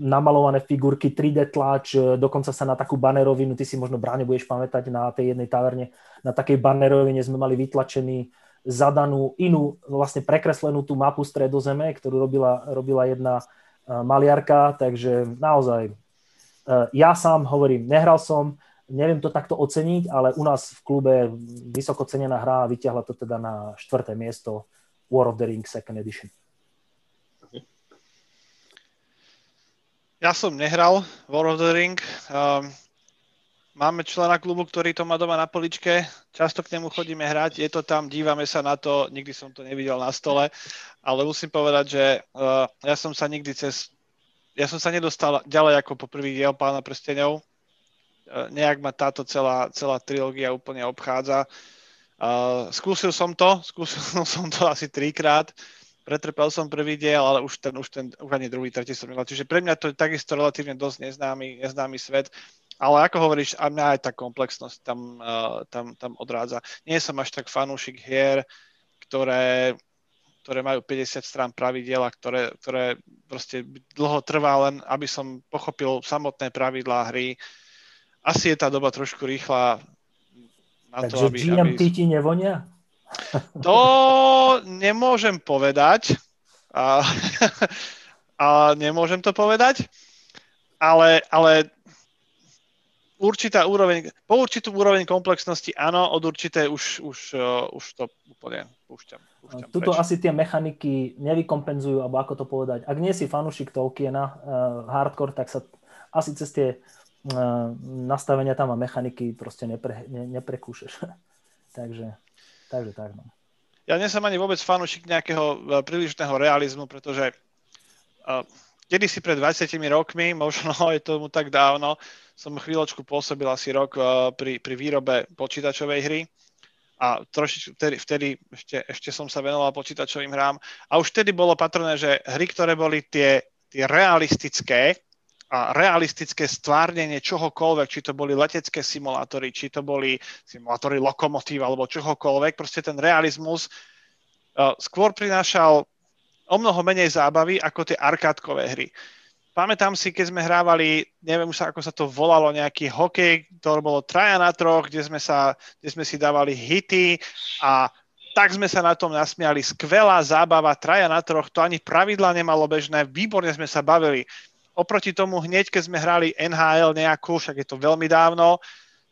Namalované figurky, 3D tlač, dokonca sa na takú banerovinu, ty si možno bráne budeš pamätať na tej jednej taverne, na takej banerovine sme mali vytlačený zadanú inú, vlastne prekreslenú tú mapu stredozeme, ktorú robila, robila jedna uh, maliarka, takže naozaj uh, ja sám hovorím, nehral som, neviem to takto oceniť, ale u nás v klube vysoko cenená hra a vyťahla to teda na štvrté miesto War of the Ring Second Edition. Ja som nehral War of the Ring. Um, máme člena klubu, ktorý to má doma na poličke. Často k nemu chodíme hrať. Je to tam, dívame sa na to. Nikdy som to nevidel na stole. Ale musím povedať, že uh, ja som sa nikdy cez... Ja som sa nedostal ďalej ako po prvý diel Pána prstenov nejak ma táto celá, celá trilógia úplne obchádza. Uh, skúsil som to, skúsil som to asi trikrát, pretrpel som prvý diel, ale už ten, už ten, už ani druhý, tretí som nemal. Čiže pre mňa to je takisto relatívne dosť neznámy, neznámy svet. Ale ako hovoríš, a mňa aj tá komplexnosť tam, uh, tam, tam odrádza. Nie som až tak fanúšik hier, ktoré, ktoré majú 50 strán pravidel a ktoré, ktoré proste dlho trvá len, aby som pochopil samotné pravidlá hry. Asi je tá doba trošku rýchla na Takže to, aby... GMT aby... ti nevonia? To nemôžem povedať. A, a nemôžem to povedať. Ale, ale určitá úroveň, po určitú úroveň komplexnosti áno, od určité už, už, uh, už to úplne púšťam. púšťam Tuto preč. asi tie mechaniky nevykompenzujú, alebo ako to povedať. Ak nie si fanúšik Tolkiena uh, hardcore, tak sa asi cez tie nastavenia tam a mechaniky proste nepre, ne, neprekúšeš. takže, takže tak. No. Ja nie som ani vôbec fanúšik nejakého prílišného realizmu, pretože uh, kedysi pred 20 rokmi, možno je tomu tak dávno, som chvíľočku pôsobil asi rok uh, pri, pri výrobe počítačovej hry a trošičku vtedy, vtedy ešte, ešte som sa venoval počítačovým hrám a už vtedy bolo patrné, že hry, ktoré boli tie, tie realistické, a realistické stvárnenie čohokoľvek, či to boli letecké simulátory, či to boli simulátory lokomotív alebo čohokoľvek, proste ten realizmus uh, skôr prinášal o mnoho menej zábavy ako tie arkádkové hry. Pamätám si, keď sme hrávali, neviem už ako sa to volalo, nejaký hokej, to bolo traja na troch, kde sme, sa, kde sme si dávali hity a tak sme sa na tom nasmiali. Skvelá zábava, traja na troch, to ani pravidla nemalo bežné, výborne sme sa bavili oproti tomu hneď, keď sme hrali NHL nejakú, však je to veľmi dávno,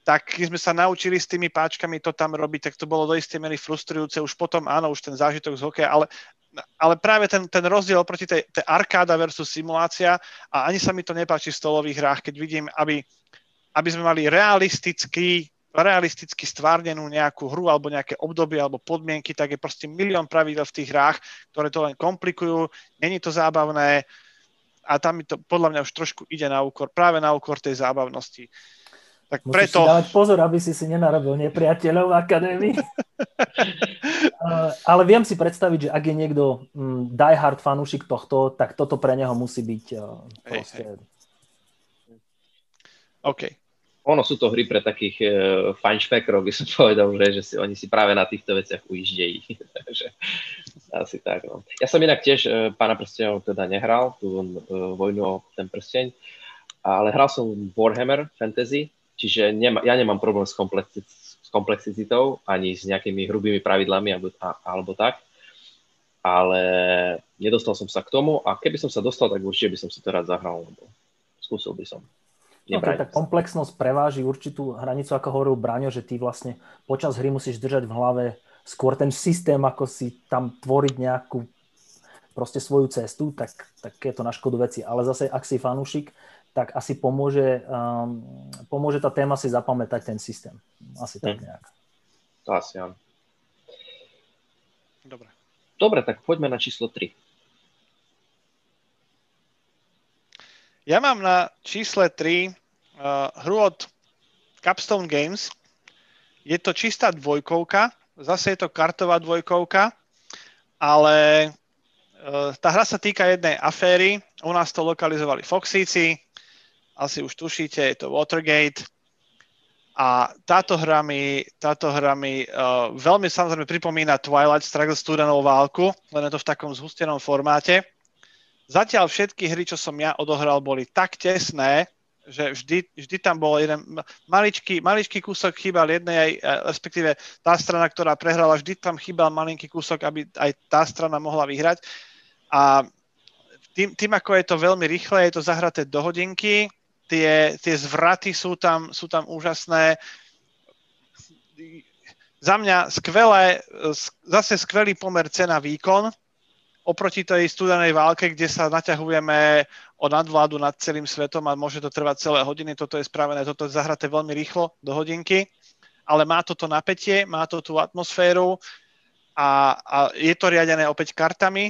tak keď sme sa naučili s tými páčkami to tam robiť, tak to bolo do istej miery frustrujúce. Už potom, áno, už ten zážitok z hokeja, ale, ale práve ten, ten rozdiel oproti tej, tej arkáda versus simulácia a ani sa mi to nepáči v stolových hrách, keď vidím, aby, aby sme mali realistický realisticky stvárnenú nejakú hru alebo nejaké obdobie alebo podmienky, tak je proste milión pravidel v tých hrách, ktoré to len komplikujú, není to zábavné, a tam mi to podľa mňa už trošku ide na úkor, práve na úkor tej zábavnosti. Tak Musíš preto... si dávať pozor, aby si si nenarobil nepriateľov v akadémii. Ale viem si predstaviť, že ak je niekto mm, diehard fanúšik tohto, tak toto pre neho musí byť uh, proste... OK. Ono sú to hry pre takých uh, fajnšpekrov, by som povedal, že, že si, oni si práve na týchto veciach ujíždejí. Takže asi tak. No. Ja som inak tiež uh, Pána prstenov teda nehral, tú uh, vojnu o ten prsteň, ale hral som Warhammer Fantasy, Čiže nema, ja nemám problém s, komplexi, s komplexizitou ani s nejakými hrubými pravidlami alebo, a, alebo tak, ale nedostal som sa k tomu a keby som sa dostal, tak určite by som si to rád zahral, lebo skúsil by som. Okay, tak komplexnosť preváži určitú hranicu, ako hovoril Braňo, že ty vlastne počas hry musíš držať v hlave skôr ten systém, ako si tam tvoriť nejakú proste svoju cestu, tak, tak je to na škodu veci. Ale zase, ak si fanúšik, tak asi pomôže, um, pomôže tá téma si zapamätať ten systém. Asi tak hm. nejak. To asi áno. Dobre. Dobre, tak poďme na číslo 3. Ja mám na čísle 3 uh, hru od Capstone Games. Je to čistá dvojkovka, zase je to kartová dvojkovka, ale uh, tá hra sa týka jednej aféry. U nás to lokalizovali Foxíci, asi už tušíte, je to Watergate. A táto hra mi, táto hra mi uh, veľmi samozrejme pripomína Twilight Struggle studenou válku, len je to v takom zhustenom formáte. Zatiaľ všetky hry, čo som ja odohral, boli tak tesné, že vždy, vždy tam bol jeden maličký, maličký kúsok chýbal jednej, aj, eh, respektíve tá strana, ktorá prehrala, vždy tam chýbal malinký kúsok, aby aj tá strana mohla vyhrať. A tým, tým, ako je to veľmi rýchle, je to zahraté do hodinky, tie, tie zvraty sú tam, sú tam úžasné. Za mňa skvelé, zase skvelý pomer cena-výkon oproti tej studenej válke, kde sa naťahujeme o nadvládu nad celým svetom a môže to trvať celé hodiny. Toto je spravené, toto je zahraté veľmi rýchlo do hodinky, ale má toto napätie, má to tú atmosféru a, a je to riadené opäť kartami,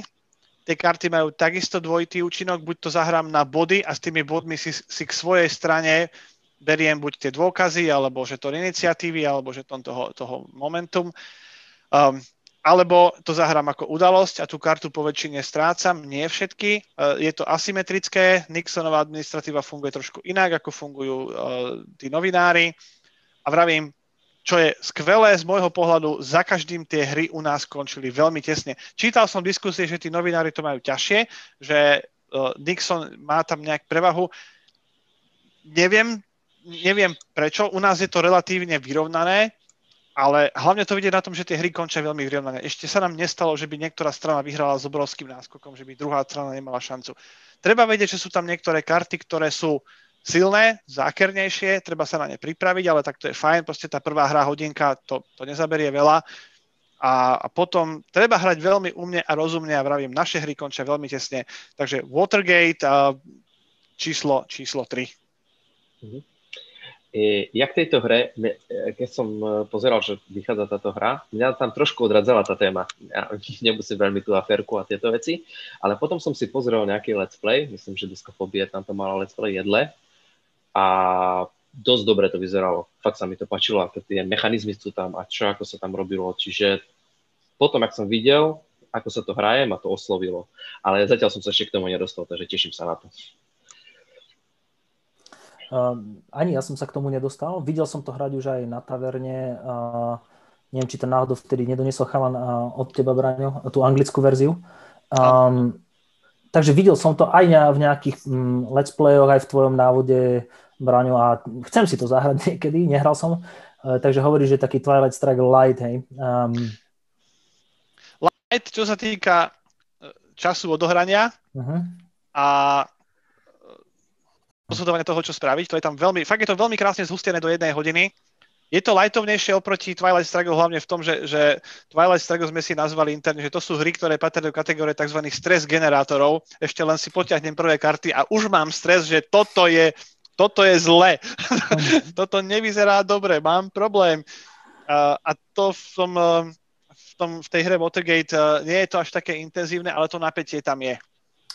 Tie karty majú takisto dvojitý účinok, buď to zahrám na body a s tými bodmi si, si k svojej strane beriem buď tie dôkazy, alebo že to iniciatívy, alebo že to toho, toho momentum. Um, alebo to zahrám ako udalosť a tú kartu po väčšine strácam, nie všetky. Uh, je to asymetrické, Nixonová administratíva funguje trošku inak, ako fungujú uh, tí novinári. A vravím, čo je skvelé z môjho pohľadu, za každým tie hry u nás skončili veľmi tesne. Čítal som diskusie, že tí novinári to majú ťažšie, že uh, Nixon má tam nejak prevahu. Neviem, neviem prečo, u nás je to relatívne vyrovnané, ale hlavne to vidieť na tom, že tie hry končia veľmi vyrovnané. Ešte sa nám nestalo, že by niektorá strana vyhrala s obrovským náskokom, že by druhá strana nemala šancu. Treba vedieť, že sú tam niektoré karty, ktoré sú silné, zákernejšie, treba sa na ne pripraviť, ale tak to je fajn, proste tá prvá hra hodinka, to, to nezaberie veľa. A, a potom treba hrať veľmi umne a rozumne a vravím, naše hry končia veľmi tesne. Takže Watergate a číslo, číslo 3. Mm-hmm. E, ja k tejto hre, keď som e, pozeral, že vychádza táto hra, mňa tam trošku odradzala tá téma. Ja nemusím veľmi tú aférku a tieto veci, ale potom som si pozrel nejaký let's play, myslím, že Diskofobie tam to malo let's play jedle a dosť dobre to vyzeralo. Fakt sa mi to páčilo, ako tie mechanizmy sú tam a čo, ako sa tam robilo. Čiže potom, ak som videl, ako sa to hraje, ma to oslovilo. Ale zatiaľ som sa ešte k tomu nedostal, takže teším sa na to. Uh, ani ja som sa k tomu nedostal. Videl som to hrať už aj na taverne. Uh, neviem, či to náhodou vtedy nedoniesol chalan uh, od teba, Braňo, tú anglickú verziu. Um, takže videl som to aj v nejakých um, let's playoch, aj v tvojom návode Braňo a chcem si to zahrať niekedy, nehral som, uh, takže hovorí, že taký Twilight Struggle Light, hej. Um, Light, čo sa týka e, času odohrania uh-huh. a rozhodovania toho, čo spraviť, to je tam veľmi, fakt je to veľmi krásne zhustené do jednej hodiny. Je to lightovnejšie oproti Twilight Struggle hlavne v tom, že, že Twilight Struggle sme si nazvali interne, že to sú hry, ktoré patria do kategórie tzv. stres generátorov. Ešte len si potiahnem prvé karty a už mám stres, že toto je toto je zle, toto nevyzerá dobre, mám problém. Uh, a to v, tom, uh, v, tom, v tej hre Watergate uh, nie je to až také intenzívne, ale to napätie tam je.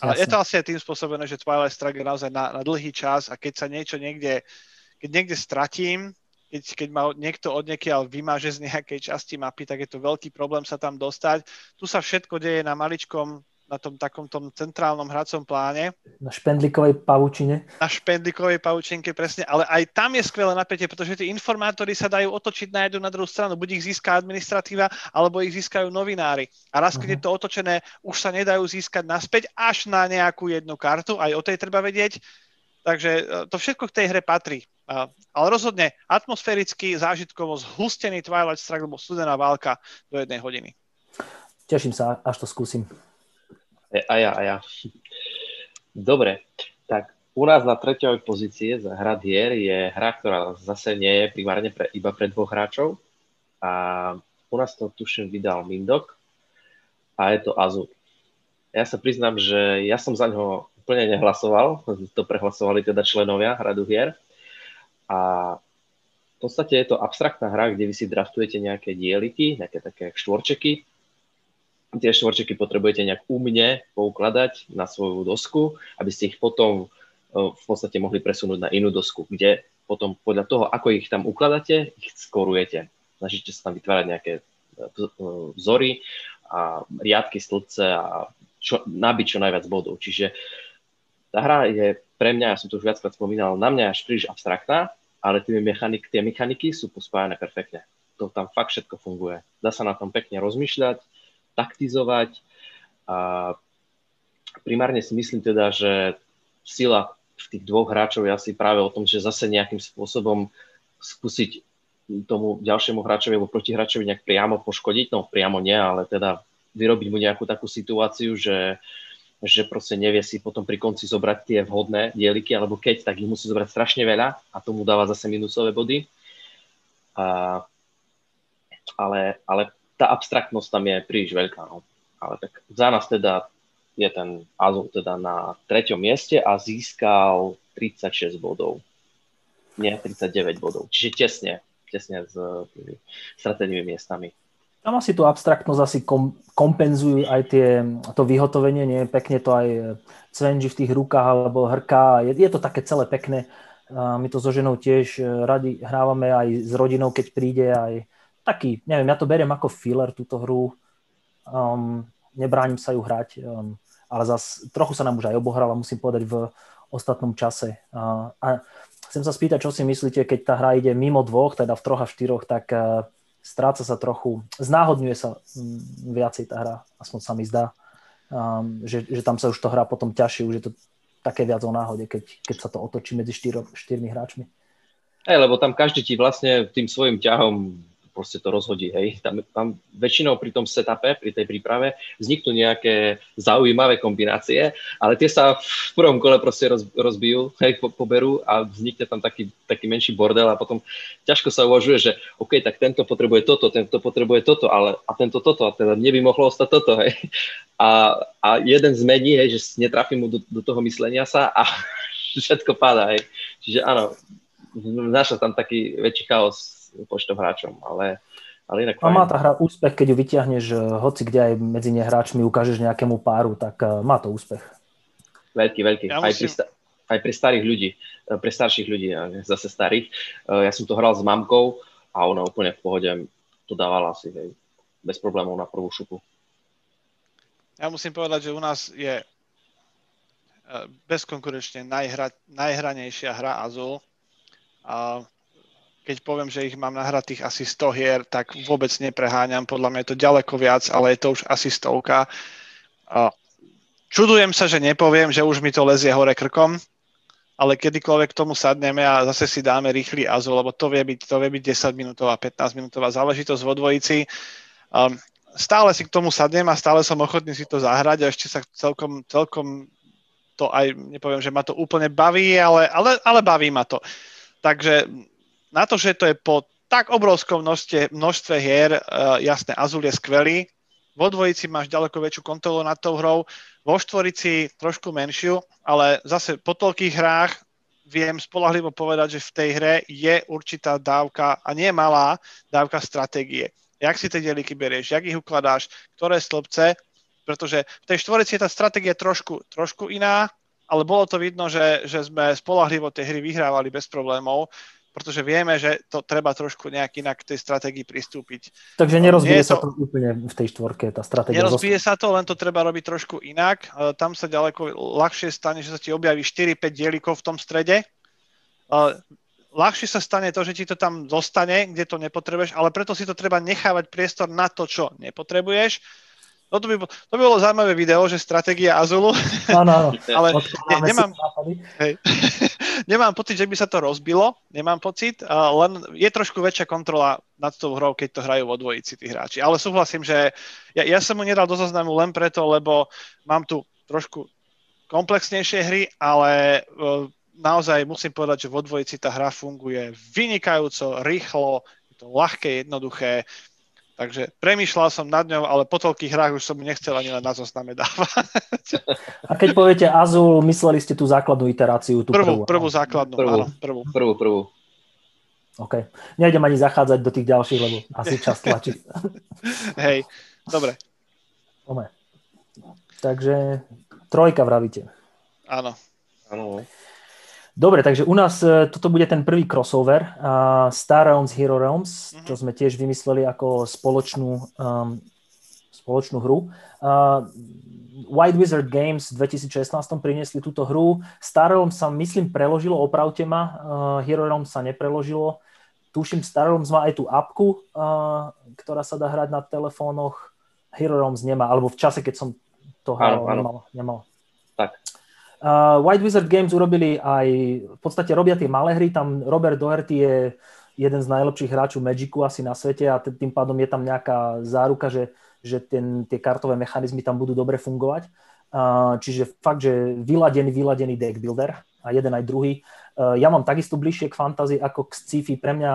Ale je to asi aj tým spôsobené, že Twilight Struggle je naozaj na, na dlhý čas a keď sa niečo niekde, keď niekde stratím, keď, keď ma niekto od niekiaľ vymaže z nejakej časti mapy, tak je to veľký problém sa tam dostať. Tu sa všetko deje na maličkom na tom takom tom centrálnom hracom pláne. Na špendlikovej pavučine. Na špendlikovej pavučinke, presne. Ale aj tam je skvelé napätie, pretože tie informátory sa dajú otočiť na jednu, na druhú stranu. Buď ich získa administratíva, alebo ich získajú novinári. A raz, keď uh-huh. je to otočené, už sa nedajú získať naspäť až na nejakú jednu kartu. Aj o tej treba vedieť. Takže e, to všetko k tej hre patrí. Ale rozhodne atmosféricky, zážitkovo zhustený Twilight Struggle, alebo studená válka do jednej hodiny. Teším sa, až to skúsim. E, a ja, a ja. Dobre, tak u nás na treťovej pozície za hra hier je hra, ktorá zase nie je primárne pre, iba pre dvoch hráčov. A u nás to tuším vydal Mindok a je to Azul. Ja sa priznám, že ja som za ňo úplne nehlasoval, to prehlasovali teda členovia hradu hier. A v podstate je to abstraktná hra, kde vy si draftujete nejaké dieliky, nejaké také štvorčeky tie štvorčeky potrebujete nejak umne poukladať na svoju dosku, aby ste ich potom e, v podstate mohli presunúť na inú dosku, kde potom podľa toho, ako ich tam ukladáte, ich skorujete. Snažíte sa tam vytvárať nejaké e, vzory a riadky, stĺpce a čo, nabiť čo najviac bodov. Čiže tá hra je pre mňa, ja som to už viackrát spomínal, na mňa až príliš abstraktná, ale tie, mechanik, tie mechaniky sú pospájane perfektne. To tam fakt všetko funguje. Dá sa na tom pekne rozmýšľať, taktizovať. A primárne si myslím teda, že sila v tých dvoch hráčov je asi práve o tom, že zase nejakým spôsobom skúsiť tomu ďalšiemu hráčovi alebo protihráčovi nejak priamo poškodiť, no priamo nie, ale teda vyrobiť mu nejakú takú situáciu, že, že proste nevie si potom pri konci zobrať tie vhodné dieliky, alebo keď, tak ich musí zobrať strašne veľa a tomu dáva zase minusové body. A, ale, ale tá abstraktnosť tam je príliš veľká. No. Ale tak za nás teda je ten Azul teda na treťom mieste a získal 36 bodov. Nie, 39 bodov. Čiže tesne, tesne s tými stratégnymi miestami. Tam asi tú abstraktnosť asi kom, kompenzujú aj tie, to vyhotovenie, nie pekne to aj cvenži v tých rukách alebo hrká. Je, je to také celé pekné. My to so ženou tiež radi hrávame aj s rodinou, keď príde aj taký, neviem, ja to beriem ako filler túto hru, um, nebránim sa ju hrať, um, ale zas trochu sa nám už aj obohrala, musím povedať, v ostatnom čase. Uh, a chcem sa spýtať, čo si myslíte, keď tá hra ide mimo dvoch, teda v troch a štyroch, tak uh, stráca sa trochu, znáhodňuje sa um, viacej tá hra, aspoň sa mi zdá, um, že, že tam sa už to hrá potom ťažšie, už je to také viac o náhode, keď, keď sa to otočí medzi štyro, štyrmi hráčmi. Hej, lebo tam každý ti vlastne tým svojim ťahom proste to rozhodí. Hej. Tam, tam väčšinou pri tom setupe, pri tej príprave vzniknú nejaké zaujímavé kombinácie, ale tie sa v prvom kole proste roz, rozbijú, hej, po, poberú a vznikne tam taký, taký menší bordel a potom ťažko sa uvažuje, že OK, tak tento potrebuje toto, tento potrebuje toto, ale a tento toto, a teda mne by mohlo ostať toto. Hej. A, a jeden zmení, hej, že netrafí mu do, do toho myslenia sa a všetko padá. Hej. Čiže áno, vnáša tam taký väčší chaos počtom hráčom, ale, ale inak A má tá hra úspech, keď ju vyťahneš eh, hoci kde aj medzi nehráčmi ukážeš nejakému páru, tak uh, má to úspech. Veľký, veľký. Ja musím... aj, pri, aj pri starých ľudí, eh, pre starších ľudí, zase starých. Ja som to hral s mamkou a ona úplne v pohode to dávala si hej, bez problémov na prvú šupu. Ja musím povedať, že u nás je bezkonkurenčne najhra, najhranejšia hra Azul. A keď poviem, že ich mám nahratých asi 100 hier, tak vôbec nepreháňam. Podľa mňa je to ďaleko viac, ale je to už asi stovka. Čudujem sa, že nepoviem, že už mi to lezie hore krkom, ale kedykoľvek k tomu sadneme a zase si dáme rýchly azu, lebo to vie byť, to vie byť 10 minútová, 15 minútová záležitosť vo dvojici. Um, stále si k tomu sadnem a stále som ochotný si to zahrať a ešte sa celkom, celkom to aj, nepoviem, že ma to úplne baví, ale, ale, ale baví ma to. Takže na to, že to je po tak obrovskom množstve, množstve hier, uh, jasné, Azul je skvelý, vo dvojici máš ďaleko väčšiu kontrolu nad tou hrou, vo štvorici trošku menšiu, ale zase po toľkých hrách viem spolahlivo povedať, že v tej hre je určitá dávka, a nie malá, dávka stratégie. Jak si tie dieliky berieš, jak ich ukladáš, ktoré stĺpce, pretože v tej štvorici je tá stratégia trošku, trošku iná, ale bolo to vidno, že, že sme spolahlivo tie hry vyhrávali bez problémov pretože vieme, že to treba trošku nejak inak k tej stratégii pristúpiť. Takže nerozbije sa to, to úplne v tej štvorke, tá stratégia. Nerozbije sa to, len to treba robiť trošku inak. Tam sa ďaleko ľahšie stane, že sa ti objaví 4-5 dielikov v tom strede. Ľahšie sa stane to, že ti to tam zostane, kde to nepotrebuješ, ale preto si to treba nechávať priestor na to, čo nepotrebuješ No to by, to by bolo zaujímavé video, že stratégia Azulu. Áno, áno. Ale ne, nemám, hej, nemám pocit, že by sa to rozbilo, nemám pocit, len je trošku väčšia kontrola nad tou hrou, keď to hrajú vo dvojici tí hráči. Ale súhlasím, že ja, ja som mu nedal do zoznamu len preto, lebo mám tu trošku komplexnejšie hry, ale uh, naozaj musím povedať, že vo dvojici tá hra funguje vynikajúco, rýchlo, je to ľahké, jednoduché. Takže premýšľal som nad ňou, ale po toľkých hrách už som nechcel ani len na zozname dávať. A keď poviete Azul, mysleli ste tú základnú iteráciu? Tú prvú, prvú, prvú základnú, prvú, áno, prvú. Prvú, prvú. OK. Nejdem ani zachádzať do tých ďalších, lebo asi čas tlačí. Hej, dobre. Ome. Takže trojka vravíte. Áno. Áno. Dobre, takže u nás e, toto bude ten prvý crossover uh, Star Realms Hero Realms, mm-hmm. čo sme tiež vymysleli ako spoločnú, um, spoločnú hru. Uh, White Wizard Games v 2016 priniesli túto hru. Star Realms sa, myslím, preložilo, opravte ma. Uh, Hero Realms sa nepreložilo. Tuším, Star Realms má aj tú apku, uh, ktorá sa dá hrať na telefónoch. Hero Realms nemá, alebo v čase, keď som to hral, nemal. nemal. Uh, White Wizard Games urobili aj, v podstate robia tie malé hry, tam Robert Doherty je jeden z najlepších hráčov Magicu asi na svete a tým pádom je tam nejaká záruka, že, že ten, tie kartové mechanizmy tam budú dobre fungovať. Uh, čiže fakt, že vyladený, vyladený deck builder a jeden aj druhý. Uh, ja mám takisto bližšie k fantasy ako k sci-fi. Pre mňa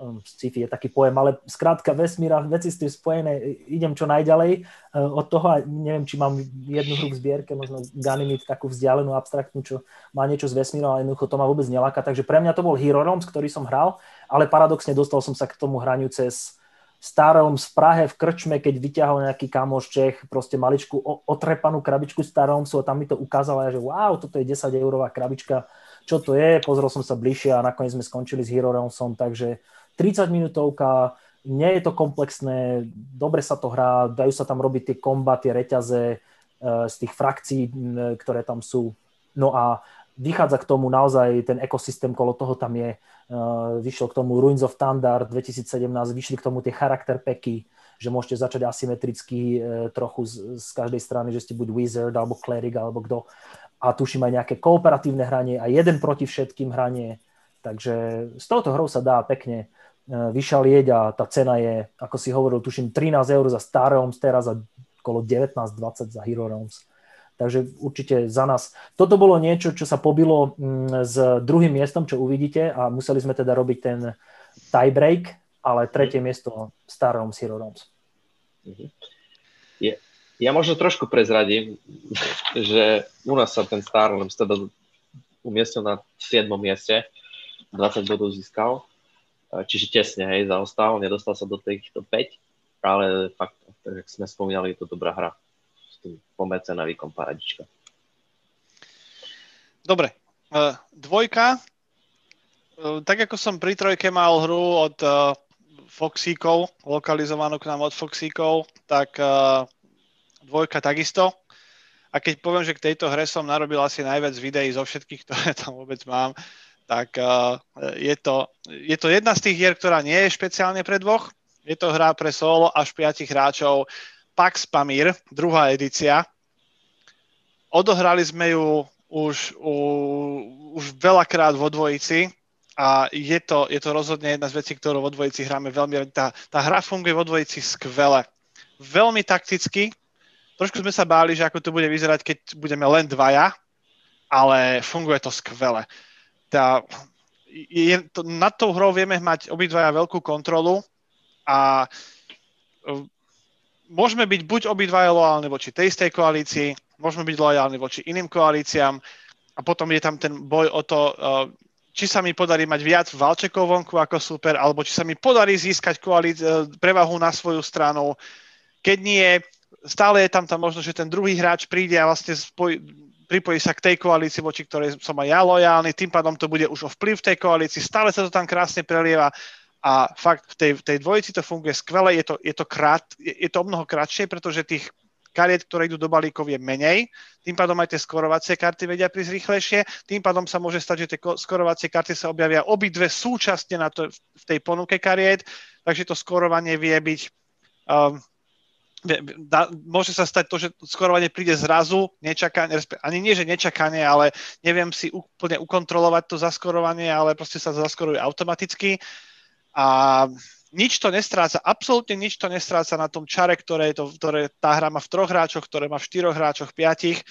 Ehm, sci-fi je taký pojem, ale skrátka vesmíra, veci s tým spojené, idem čo najďalej ehm, od toho a neviem, či mám jednu hru v zbierke, možno Ganymede, takú vzdialenú, abstraktnú, čo má niečo z vesmíra, ale jednoducho to ma vôbec neláka. Takže pre mňa to bol Hero Realms, ktorý som hral, ale paradoxne dostal som sa k tomu hraniu cez Star Realms v Prahe v krčme, keď vyťahol nejaký kamoš Čech, proste maličku otrepanú krabičku Star Realmsu a tam mi to ukázalo, že wow, toto je 10 eurová krabička, čo to je, pozrel som sa bližšie a nakoniec sme skončili s Hero Realmsom, takže 30 minútovka, nie je to komplexné, dobre sa to hrá, dajú sa tam robiť tie kombaty, reťaze e, z tých frakcií, ktoré tam sú. No a vychádza k tomu naozaj ten ekosystém kolo toho tam je. E, vyšiel k tomu Ruins of Thunder 2017, vyšli k tomu tie charakter packy, že môžete začať asymetricky e, trochu z, z každej strany, že ste buď wizard alebo cleric alebo kto. A tuším aj nejaké kooperatívne hranie a jeden proti všetkým hranie. Takže z tohoto hrou sa dá pekne vyšalieť a tá cena je, ako si hovoril, tuším 13 eur za Star Realms, teraz za okolo 19-20 za Hero Realms. Takže určite za nás. Toto bolo niečo, čo sa pobilo mm, s druhým miestom, čo uvidíte a museli sme teda robiť ten tiebreak, ale tretie mhm. miesto Star Realms, Hero Realms. Mhm. Je, ja možno trošku prezradím, že u nás sa ten Star Realms teda umiestnil na 7. mieste, 20 bodov získal čiže tesne, hej, zaostal, nedostal sa do týchto 5, ale fakt, tak sme spomínali, je to dobrá hra. Pomercená výkon paradička. Dobre, uh, dvojka, uh, tak ako som pri trojke mal hru od Foxíkov, lokalizovanú k nám od Foxíkov, tak dvojka takisto. A keď poviem, že k tejto hre som narobil asi najviac videí zo všetkých, ktoré tam vôbec mám, tak uh, je, to, je to jedna z tých hier, ktorá nie je špeciálne pre dvoch. Je to hra pre solo až piatich hráčov. Pax Pamir, druhá edícia. Odohrali sme ju už, u, už veľakrát vo dvojici a je to, je to rozhodne jedna z vecí, ktorú vo dvojici hráme veľmi. Tá, tá hra funguje vo dvojici skvele. Veľmi takticky. Trošku sme sa báli, že ako to bude vyzerať, keď budeme len dvaja, ale funguje to skvele tá, je, to, nad tou hrou vieme mať obidvaja veľkú kontrolu a uh, môžeme byť buď obidvaja lojálni voči tej istej koalícii, môžeme byť lojálni voči iným koalíciám a potom je tam ten boj o to, uh, či sa mi podarí mať viac valčekov vonku ako super, alebo či sa mi podarí získať koalíci- uh, prevahu na svoju stranu. Keď nie, stále je tam tá možnosť, že ten druhý hráč príde a vlastne spoj- pripojí sa k tej koalícii, voči ktorej som aj ja lojálny, tým pádom to bude už o vplyv tej koalícii, stále sa to tam krásne prelieva a fakt v tej, tej dvojici to funguje skvele, je to, je to, krát, je, je to o mnoho kratšie, pretože tých kariet, ktoré idú do balíkov je menej, tým pádom aj tie skorovacie karty vedia prísť rýchlejšie, tým pádom sa môže stať, že tie skorovacie karty sa objavia obidve súčasne na to, v tej ponuke kariet, takže to skorovanie vie byť um, môže sa stať to, že skorovanie príde zrazu, nečakanie, ani nie, že nečakanie, ale neviem si úplne ukontrolovať to zaskorovanie, ale proste sa zaskoruje automaticky. A nič to nestráca, absolútne nič to nestráca na tom čare, ktoré, to, ktoré tá hra má v troch hráčoch, ktoré má v štyroch hráčoch, piatich.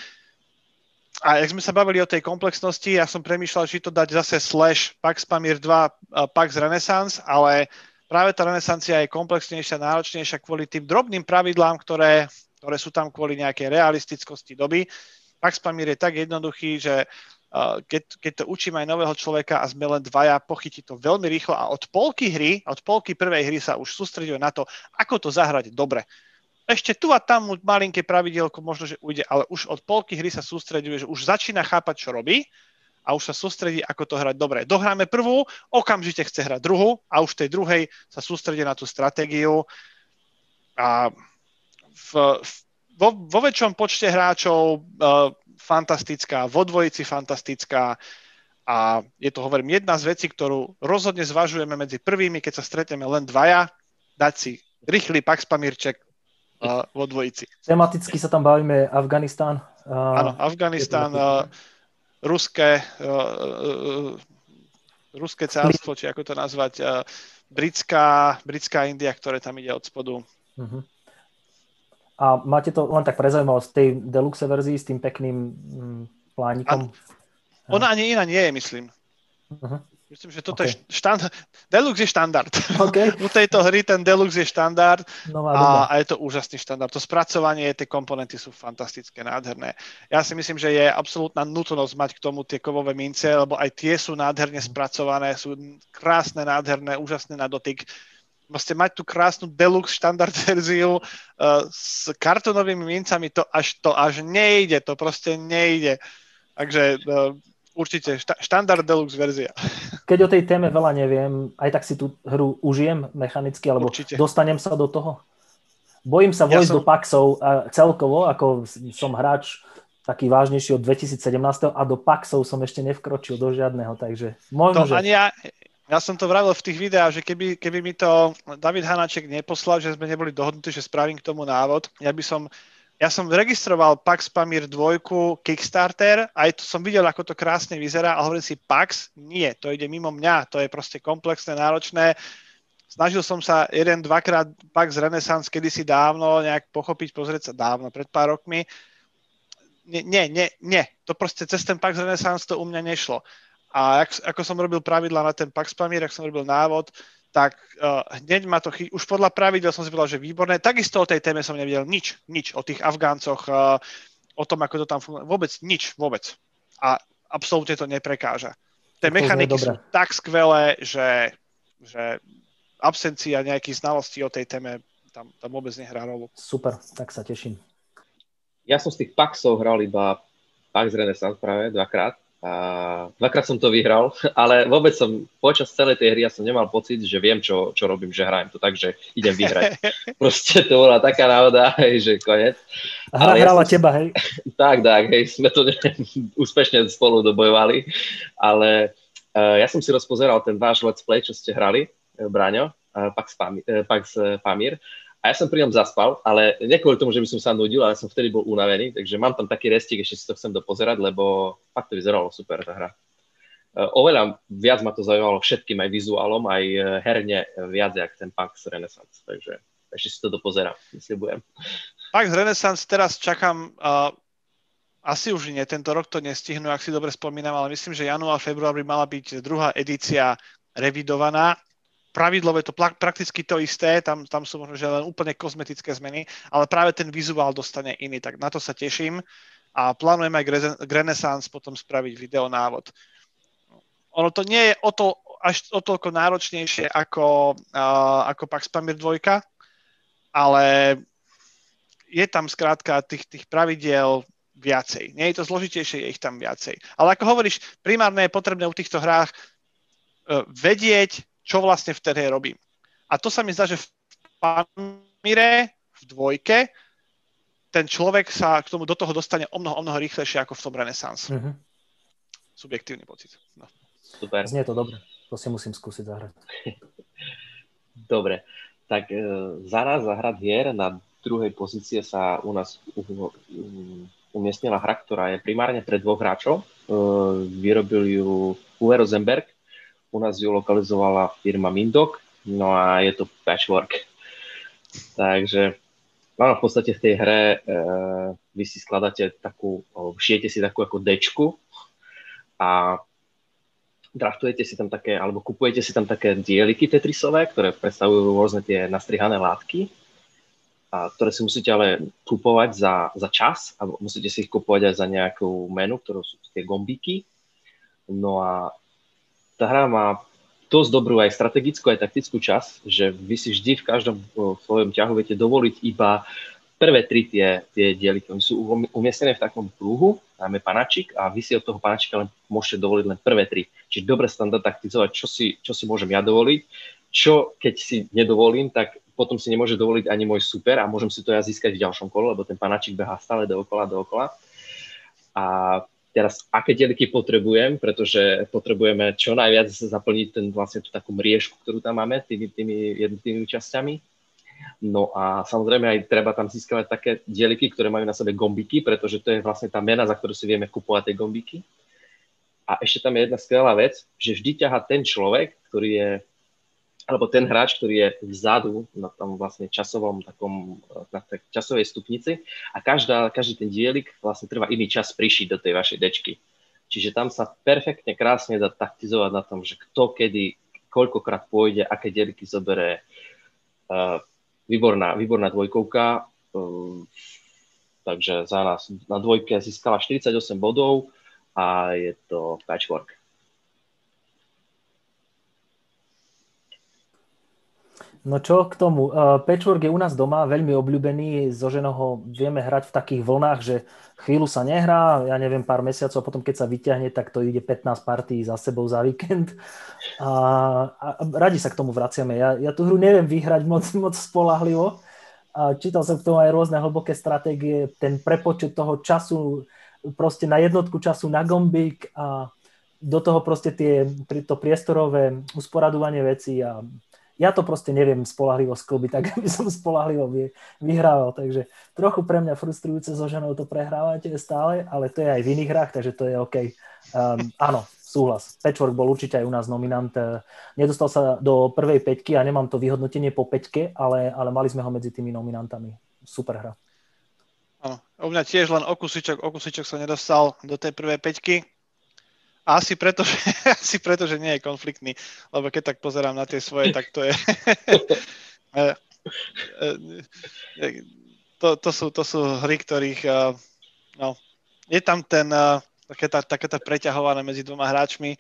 A jak sme sa bavili o tej komplexnosti, ja som premýšľal, či to dať zase slash Pax Pamir 2, Pax Renaissance, ale práve tá renesancia je komplexnejšia, náročnejšia kvôli tým drobným pravidlám, ktoré, ktoré sú tam kvôli nejakej realistickosti doby. Pax Pamir je tak jednoduchý, že keď, keď to učím aj nového človeka a sme len dvaja, pochytí to veľmi rýchlo a od polky hry, od polky prvej hry sa už sústreduje na to, ako to zahrať dobre. Ešte tu a tam mu malinké pravidielko možno, že ujde, ale už od polky hry sa sústreduje, že už začína chápať, čo robí a už sa sústredí, ako to hrať dobre. Dohráme prvú, okamžite chce hrať druhú a už tej druhej sa sústredí na tú stratégiu a v, v, vo, vo väčšom počte hráčov uh, fantastická, vo dvojici fantastická a je to, hovorím, jedna z vecí, ktorú rozhodne zvažujeme medzi prvými, keď sa stretneme len dvaja, dať si rýchly Pax Pamírček uh, vo dvojici. Tematicky sa tam bavíme Afganistán. Uh, Áno, Afganistán, uh, ruské, uh, uh, ruské cárstvo, či ako to nazvať, uh, britská, britská India, ktoré tam ide od spodu. Uh-huh. A máte to len tak pre zaujímavosť tej deluxe verzii s tým pekným mm, plánikom? A, ona ani iná nie je, myslím. Uh-huh. Myslím, že toto okay. je štandard. Deluxe je štandard. Okay. U tejto hry ten Deluxe je štandard a, a je to úžasný štandard. To spracovanie, tie komponenty sú fantastické, nádherné. Ja si myslím, že je absolútna nutnosť mať k tomu tie kovové mince, lebo aj tie sú nádherne spracované, sú krásne, nádherné, úžasné na dotyk proste mať tú krásnu deluxe štandard verziu uh, s kartonovými mincami, to až, to až nejde, to proste nejde. Takže uh, určite šta, štandard deluxe verzia. Keď o tej téme veľa neviem, aj tak si tú hru užijem mechanicky, alebo určite. dostanem sa do toho? Bojím sa vojsť ja som... do Paxov celkovo, ako som hráč taký vážnejší od 2017 a do Paxov som ešte nevkročil do žiadneho, takže možno, to že... ani ja, ja som to vravil v tých videách, že keby, keby mi to David Hanaček neposlal, že sme neboli dohodnutí, že spravím k tomu návod, ja by som ja som registroval Pax Pamir 2 Kickstarter, aj to som videl, ako to krásne vyzerá a hovorím si, Pax, nie, to ide mimo mňa, to je proste komplexné, náročné. Snažil som sa jeden, dvakrát Pax Renaissance kedysi dávno nejak pochopiť, pozrieť sa dávno, pred pár rokmi. Nie, nie, nie, nie. to proste cez ten Pax Renaissance to u mňa nešlo. A ak, ako som robil pravidla na ten Pax Pamir, ak som robil návod, tak uh, hneď ma to chy... Už podľa pravidel som si povedal, že výborné. Takisto o tej téme som nevedel nič, nič o tých Afgáncoch, uh, o tom, ako to tam funguje. Vôbec nič, vôbec. A absolútne to neprekáža. Tie mechaniky sú tak skvelé, že, že absencia nejakých znalostí o tej téme tam, tam vôbec nehrá rolu. Super, tak sa teším. Ja som z tých Paxov hral iba Pax Renaissance práve dvakrát a dvakrát som to vyhral, ale vôbec som počas celej tej hry ja som nemal pocit, že viem, čo, čo robím, že hrajem to tak, že idem vyhrať. Proste to bola taká náhoda, hej, že konec. A hra hrala ja som, teba, hej? Tak, tak, hej, sme to úspešne spolu dobojovali, ale uh, ja som si rozpozeral ten váš let's play, čo ste hrali, uh, Braňo, uh, Pax, Pamir, uh, Pax Pamir a ja som pri ňom zaspal, ale nie kvôli tomu, že by som sa nudil, ale som vtedy bol unavený, takže mám tam taký restík, ešte si to chcem dopozerať, lebo fakt to vyzeralo super tá hra. E, oveľa viac ma to zaujímalo všetkým, aj vizuálom, aj e, herne viac, jak ten Pax Renaissance, takže ešte si to dopozerám, slibujem. Pax Renaissance teraz čakám, uh, asi už nie, tento rok to nestihnú, ak si dobre spomínam, ale myslím, že január, február by mala byť druhá edícia revidovaná pravidlové to prakticky to isté, tam, tam sú možno že len úplne kozmetické zmeny, ale práve ten vizuál dostane iný, tak na to sa teším a plánujem aj k Renaissance potom spraviť videonávod. Ono to nie je o to, až o toľko náročnejšie ako, uh, ako Pax Pamir 2, ale je tam skrátka tých, tých pravidiel viacej. Nie je to zložitejšie, je ich tam viacej. Ale ako hovoríš, primárne je potrebné u týchto hrách uh, vedieť, čo vlastne v tej robím. A to sa mi zdá, že v Pamire, v dvojke, ten človek sa k tomu do toho dostane o mnoho, o mnoho rýchlejšie ako v tom Renaissance. Mm-hmm. Subjektívny pocit. No. Super. Znie to dobre. To si musím skúsiť zahrať. dobre. Tak e, za nás zahrať hier na druhej pozície sa u nás umiestnila hra, ktorá je primárne pre dvoch hráčov. E, vyrobil ju Uwe Rosenberg, u nás ju lokalizovala firma Mindok, no a je to patchwork. Takže áno, v podstate v tej hre e, vy si skladáte takú, šijete si takú ako dečku a draftujete si tam také, alebo kupujete si tam také dieliky Tetrisové, ktoré predstavujú rôzne tie nastrihané látky, a ktoré si musíte ale kupovať za, za čas, alebo musíte si ich kupovať aj za nejakú menu, ktorú sú tie gombíky. No a tá hra má dosť dobrú aj strategickú, aj taktickú čas, že vy si vždy v každom svojom ťahu viete dovoliť iba prvé tri tie, tie dieliky. Oni sú umiestnené v takom kruhu, máme panačik a vy si od toho panačika len môžete dovoliť len prvé tri. Čiže dobre sa tam dá taktizovať, čo si, čo si môžem ja dovoliť, čo keď si nedovolím, tak potom si nemôže dovoliť ani môj super a môžem si to ja získať v ďalšom kole, lebo ten panačik behá stále dookola, dookola. A teraz aké dieliky potrebujem, pretože potrebujeme čo najviac zaplniť ten vlastne tú takú mriežku, ktorú tam máme, tými, tými jednotlivými časťami No a samozrejme aj treba tam získavať také dieliky, ktoré majú na sebe gombiky, pretože to je vlastne tá mena, za ktorú si vieme kupovať tie gombiky. A ešte tam je jedna skvelá vec, že vždy ťaha ten človek, ktorý je, alebo ten hráč, ktorý je vzadu na tom vlastne časovom takom, na tej časovej stupnici a každá, každý ten dielik vlastne trvá iný čas prišiť do tej vašej dečky. Čiže tam sa perfektne krásne dá taktizovať na tom, že kto kedy, koľkokrát pôjde, aké dieliky zoberie, výborná, výborná dvojkovka, ehm, takže za nás na dvojke získala 48 bodov a je to patchwork. No čo k tomu? Uh, patchwork je u nás doma veľmi obľúbený. So ženou ho vieme hrať v takých vlnách, že chvíľu sa nehrá, ja neviem, pár mesiacov a potom keď sa vyťahne, tak to ide 15 partí za sebou za víkend. A, a radi sa k tomu vraciame. Ja, ja tú hru neviem vyhrať moc, moc spolahlivo. A čítal som k tomu aj rôzne hlboké stratégie, ten prepočet toho času, proste na jednotku času na gombík a do toho proste tie, to priestorové usporadovanie veci a ja to proste neviem spolahlivo sklbiť, tak aby som spolahlivo vy, vyhrával. Takže trochu pre mňa frustrujúce so ženou to prehrávate stále, ale to je aj v iných hrách, takže to je OK. Um, áno, súhlas. Patchwork bol určite aj u nás nominant. Nedostal sa do prvej peťky a nemám to vyhodnotenie po peťke, ale, ale mali sme ho medzi tými nominantami. Super hra. Áno, u mňa tiež len okusičok, okusičok sa nedostal do tej prvej peťky, asi preto, že, asi preto, že nie je konfliktný, lebo keď tak pozerám na tie svoje, tak to je... E, e, e, to, to, sú, to sú hry, ktorých... No, je tam ten, také tá, také tá preťahované medzi dvoma hráčmi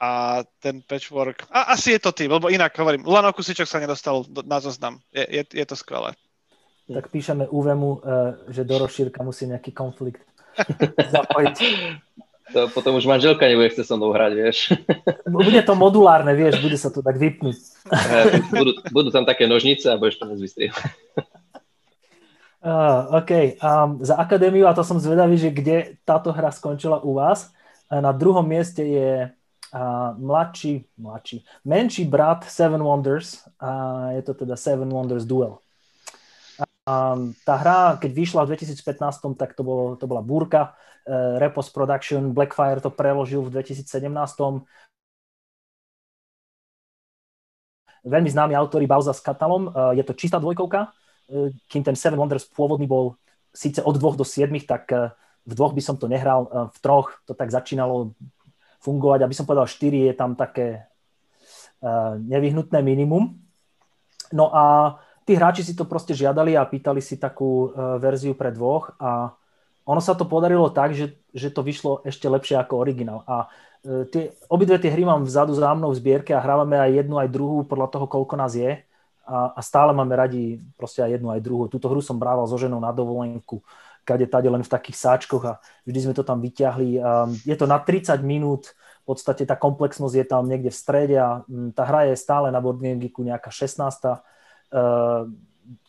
a ten patchwork... A asi je to tým, lebo inak hovorím, len Kusičok sa nedostal na zoznam. Je, je, je to skvelé. Tak píšeme Uvemu, že do rozšírka musí nejaký konflikt zapojiť. To potom už manželka nebude chce so mnou hrať, vieš. Bude to modulárne, vieš, bude sa to tak vypnúť. budú, budú tam také nožnice a budeš to nezvystrieť. Uh, OK. Um, za akadémiu, a to som zvedavý, že kde táto hra skončila u vás. Na druhom mieste je uh, mladší, mladší, menší brat Seven Wonders a je to teda Seven Wonders Duel. Um, tá hra, keď vyšla v 2015, tak to, bolo, to bola búrka. Uh, Repos Production, Blackfire to preložil v 2017. Veľmi známi autori Bauza s Katalom. Uh, je to čistá dvojkovka, uh, kým ten Seven Wonders pôvodný bol síce od dvoch do siedmých, tak v dvoch by som to nehral, v troch to tak začínalo fungovať. Aby som povedal, štyri je tam také nevyhnutné minimum. No a tí hráči si to proste žiadali a pýtali si takú verziu pre dvoch a ono sa to podarilo tak, že, že to vyšlo ešte lepšie ako originál. A uh, tie, obidve tie hry mám vzadu za mnou v zbierke a hrávame aj jednu, aj druhú podľa toho, koľko nás je. A, a stále máme radi proste aj jednu, aj druhú. Túto hru som brával so ženou na dovolenku kade tade len v takých sáčkoch a vždy sme to tam vyťahli. Je to na 30 minút, v podstate tá komplexnosť je tam niekde v strede a tá hra je stále na Board Game Geeku nejaká 16. Uh,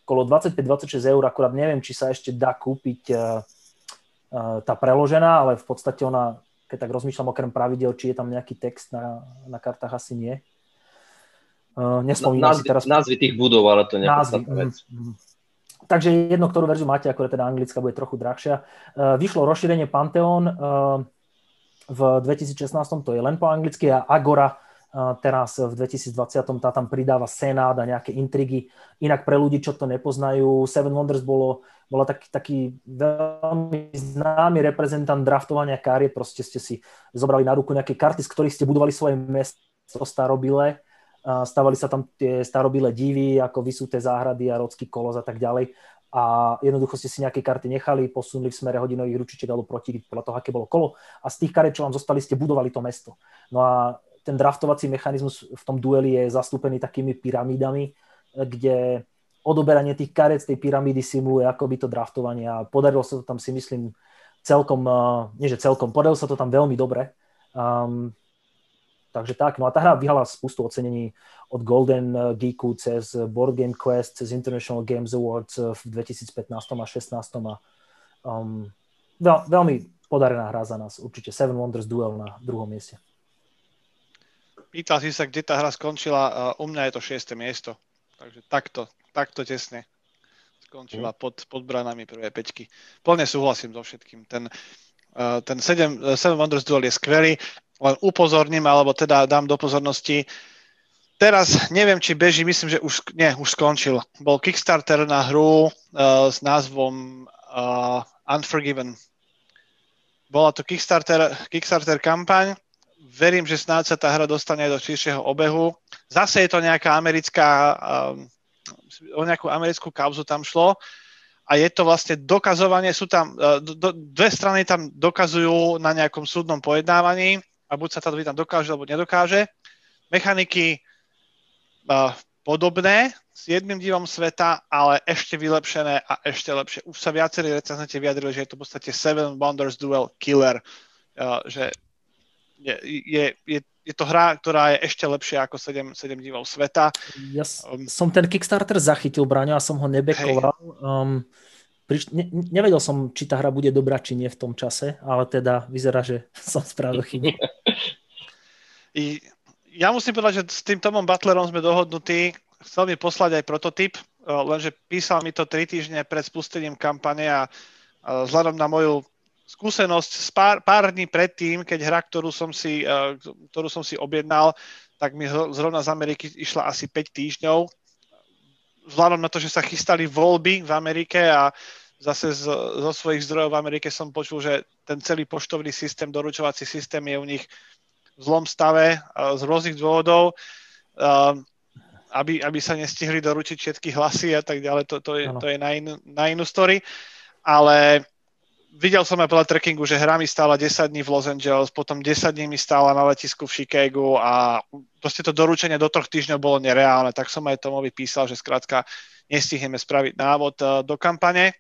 kolo 25-26 eur, akurát neviem, či sa ešte dá kúpiť uh, tá preložená, ale v podstate ona, keď tak rozmýšľam okrem pravidel, či je tam nejaký text na, na kartách, asi nie. Uh, názvy, si teraz... názvy tých budov, ale to nie je vec. Mm, mm. Takže jedno, ktorú verziu máte, ako teda anglická, bude trochu drahšia. Uh, vyšlo rozšírenie Pantheon v 2016, to je len po anglicky, a Agora teraz v 2020 tá tam pridáva Senát a nejaké intrigy. Inak pre ľudí, čo to nepoznajú, Seven Wonders bolo, bola taký, taký veľmi známy reprezentant draftovania kariet, proste ste si zobrali na ruku nejaké karty, z ktorých ste budovali svoje mesto starobile Stavali sa tam tie starobilé divy, ako vysuté záhrady a rodský kolos a tak ďalej. A jednoducho ste si nejaké karty nechali, posunuli v smere hodinových ručičiek alebo proti podľa toho, aké bolo kolo. A z tých kariet, čo vám zostali, ste budovali to mesto. No a ten draftovací mechanizmus v tom dueli je zastúpený takými pyramídami, kde odoberanie tých kariet z tej pyramídy simuluje akoby to draftovanie a podarilo sa to tam si myslím celkom, nie že celkom, podarilo sa to tam veľmi dobre. Um, Takže tak, no a tá hra vyhala spustu ocenení od Golden Geeku cez Board Game Quest, cez International Games Awards v 2015 a 16 a um, veľ, veľmi podarená hra za nás, určite Seven Wonders Duel na druhom mieste. Pýtal si sa, kde tá hra skončila, u mňa je to šieste miesto, takže takto, takto tesne skončila mm. pod, pod branami prvé peťky. Plne súhlasím so všetkým. Ten, uh, ten Seven, Seven Wonders Duel je skvelý len upozorním, alebo teda dám do pozornosti. Teraz neviem, či beží, myslím, že už, nie, už skončil. Bol Kickstarter na hru uh, s názvom uh, Unforgiven. Bola to Kickstarter, Kickstarter kampaň. Verím, že snáď sa tá hra dostane aj do širšieho obehu. Zase je to nejaká americká, uh, o nejakú americkú kauzu tam šlo a je to vlastne dokazovanie, sú tam, do, dve strany tam dokazujú na nejakom súdnom pojednávaní a buď sa tá tam dokáže, alebo nedokáže. Mechaniky uh, podobné, s jedným divom sveta, ale ešte vylepšené a ešte lepšie. Už sa viacerí recenzenti vyjadrili, že je to v podstate Seven Wonders Duel Killer, uh, že je, je, je, je to hra, ktorá je ešte lepšia ako 7, 7 divov sveta. Ja um, som ten Kickstarter zachytil, Braňo, a som ho nebekoval. Um, priš- ne, nevedel som, či tá hra bude dobrá, či nie v tom čase, ale teda vyzerá, že som spravil chybu. I ja musím povedať, že s tým Tomom Butlerom sme dohodnutí. Chcel mi poslať aj prototyp, eh, lenže písal mi to tri týždne pred spustením kampane a vzhľadom na moju skúsenosť z pár, pár dní predtým, keď hra, ktorú som, si, eh, ktorú som si objednal, tak mi zrovna z Ameriky išla asi 5 týždňov. Vzhľadom na to, že sa chystali voľby v Amerike a zase z, zo svojich zdrojov v Amerike som počul, že ten celý poštovný systém, doručovací systém je u nich v zlom stave z rôznych dôvodov, aby, aby sa nestihli doručiť všetky hlasy a tak ďalej, to, to, je, to je na, inú, na inú story. Ale videl som aj podľa trackingu, že hra mi stála 10 dní v Los Angeles, potom 10 dní mi stála na letisku v Chicagu a proste to doručenie do troch týždňov bolo nereálne, tak som aj Tomovi písal, že skrátka nestihneme spraviť návod do kampane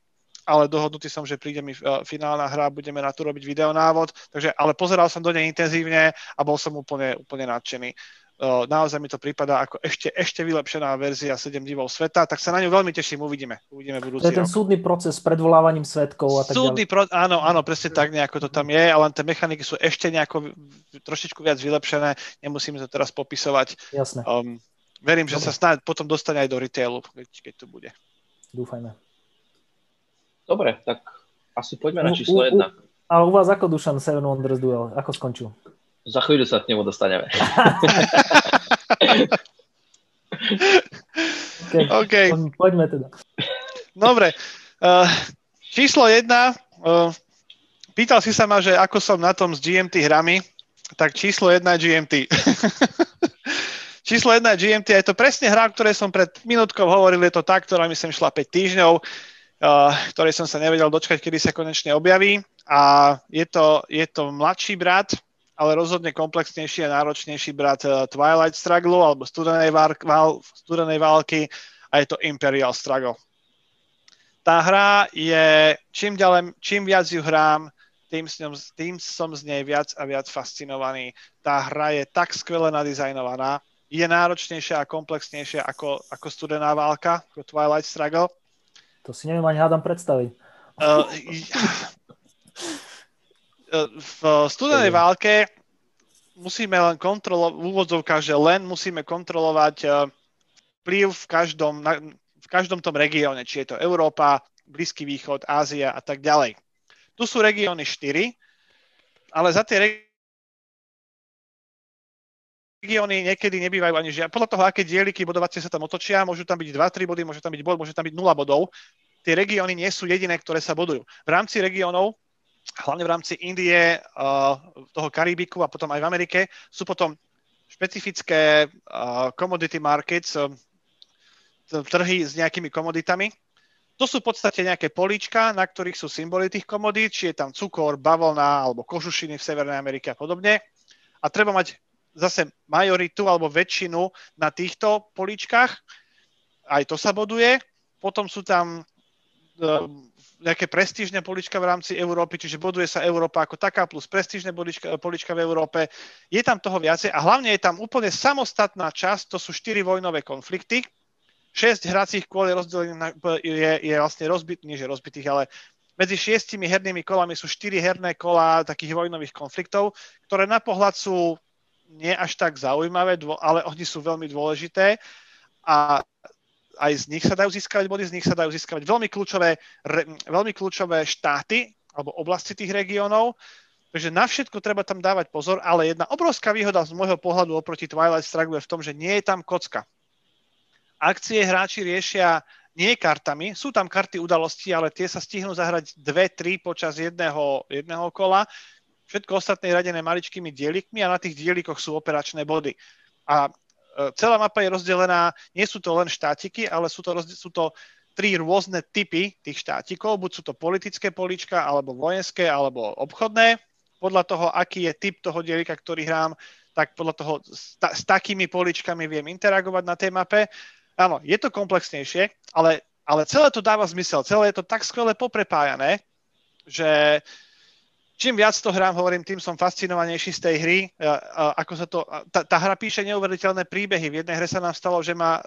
ale dohodnutý som, že príde mi uh, finálna hra, budeme na to robiť videonávod, takže, ale pozeral som do nej intenzívne a bol som úplne, úplne nadšený. Naozaj mi to prípada ako ešte, ešte vylepšená verzia 7 divov sveta, tak sa na ňu veľmi teším, uvidíme. uvidíme budúci to je ten rok. súdny proces s predvolávaním svetkov a tak súdny ďalej. Pro, áno, áno, presne tak nejako to tam je, ale tie mechaniky sú ešte nejako trošičku viac vylepšené, nemusíme to teraz popisovať. Jasné. Um, verím, Dobre. že sa snáď potom dostane aj do retailu, keď, keď to bude. Dúfajme. Dobre, tak asi poďme na číslo 1. Ale u vás ako Dušan Seven Wonders Duel? Ako skončil? Za chvíľu sa k nemu dostaneme. okay. okay. Poďme teda. Dobre. Uh, číslo 1. Uh, pýtal si sa ma, že ako som na tom s GMT hrami, tak číslo 1 je GMT. číslo 1 je GMT a je to presne hra, o ktorej som pred minútkou hovoril, je to tá, ktorá mi sem šla 5 týždňov uh, ktorej som sa nevedel dočkať, kedy sa konečne objaví. A je to, je to mladší brat, ale rozhodne komplexnejší a náročnejší brat uh, Twilight Struggle alebo studenej, vál, vál, studenej války a je to Imperial Struggle. tá hra je, čím, ďalej, čím viac ju hrám, tým, ňom, tým som z nej viac a viac fascinovaný. Tá hra je tak skvele nadizajnovaná, je náročnejšia a komplexnejšia ako, ako studená válka, ako Twilight Struggle. To si neviem ani hádam predstaviť. Uh, v studenej válke musíme len kontrolovať, v úvodzovkách, že len musíme kontrolovať uh, vplyv v každom, v každom tom regióne, či je to Európa, Blízky východ, Ázia a tak ďalej. Tu sú regióny 4, ale za tie regióny niekedy nebývajú ani žiadne. Podľa toho, aké dieliky bodovacie sa tam otočia, môžu tam byť 2-3 body, môže tam byť bod, môže tam byť 0 bodov. Tie regióny nie sú jediné, ktoré sa bodujú. V rámci regiónov, hlavne v rámci Indie, uh, toho Karibiku a potom aj v Amerike, sú potom špecifické uh, commodity markets, uh, trhy s nejakými komoditami, to sú v podstate nejaké políčka, na ktorých sú symboly tých komodít, či je tam cukor, bavlna alebo kožušiny v Severnej Amerike a podobne. A treba mať zase majoritu alebo väčšinu na týchto políčkach. Aj to sa boduje. Potom sú tam nejaké prestížne polička v rámci Európy, čiže boduje sa Európa ako taká plus prestížne polička, polička v Európe. Je tam toho viacej a hlavne je tam úplne samostatná časť, to sú štyri vojnové konflikty, 6 hracích kôl je, rozdelených je, je vlastne rozbitý, nie že rozbitých, ale medzi šiestimi hernými kolami sú štyri herné kola takých vojnových konfliktov, ktoré na pohľad sú nie až tak zaujímavé, ale oni sú veľmi dôležité a aj z nich sa dajú získavať body, z nich sa dajú získavať veľmi kľúčové, veľmi kľúčové štáty alebo oblasti tých regiónov. Takže na všetko treba tam dávať pozor, ale jedna obrovská výhoda z môjho pohľadu oproti Twilight Struggle je v tom, že nie je tam kocka akcie hráči riešia nie kartami, sú tam karty udalosti, ale tie sa stihnú zahrať dve, tri počas jedného, jedného kola. Všetko ostatné je radené maličkými dielikmi a na tých dielikoch sú operačné body. A celá mapa je rozdelená, nie sú to len štátiky, ale sú to, sú to tri rôzne typy tých štátikov, buď sú to politické políčka, alebo vojenské, alebo obchodné. Podľa toho, aký je typ toho dielika, ktorý hrám, tak podľa toho s, ta, s takými poličkami viem interagovať na tej mape áno, je to komplexnejšie, ale, ale celé to dáva zmysel. Celé je to tak skvele poprepájané, že čím viac to hrám, hovorím, tým som fascinovanejší z tej hry. Ako sa to, tá, tá hra píše neuveriteľné príbehy. V jednej hre sa nám stalo, že ma,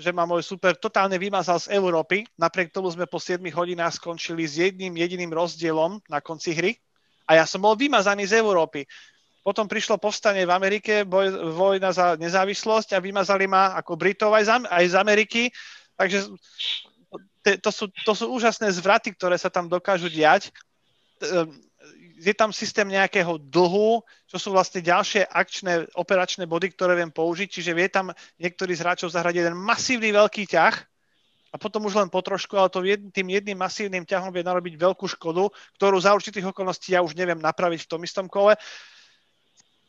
že ma môj super totálne vymazal z Európy. Napriek tomu sme po 7 hodinách skončili s jedným jediným rozdielom na konci hry. A ja som bol vymazaný z Európy. Potom prišlo povstanie v Amerike, boj, vojna za nezávislosť a vymazali ma ako Britov aj z, aj z Ameriky. Takže te, to, sú, to sú úžasné zvraty, ktoré sa tam dokážu diať. Je tam systém nejakého dlhu, čo sú vlastne ďalšie akčné, operačné body, ktoré viem použiť, čiže vie tam niektorý z hráčov zahrať jeden masívny veľký ťah a potom už len po trošku, ale to tým jedným masívnym ťahom vie narobiť veľkú škodu, ktorú za určitých okolností ja už neviem napraviť v tom istom kole.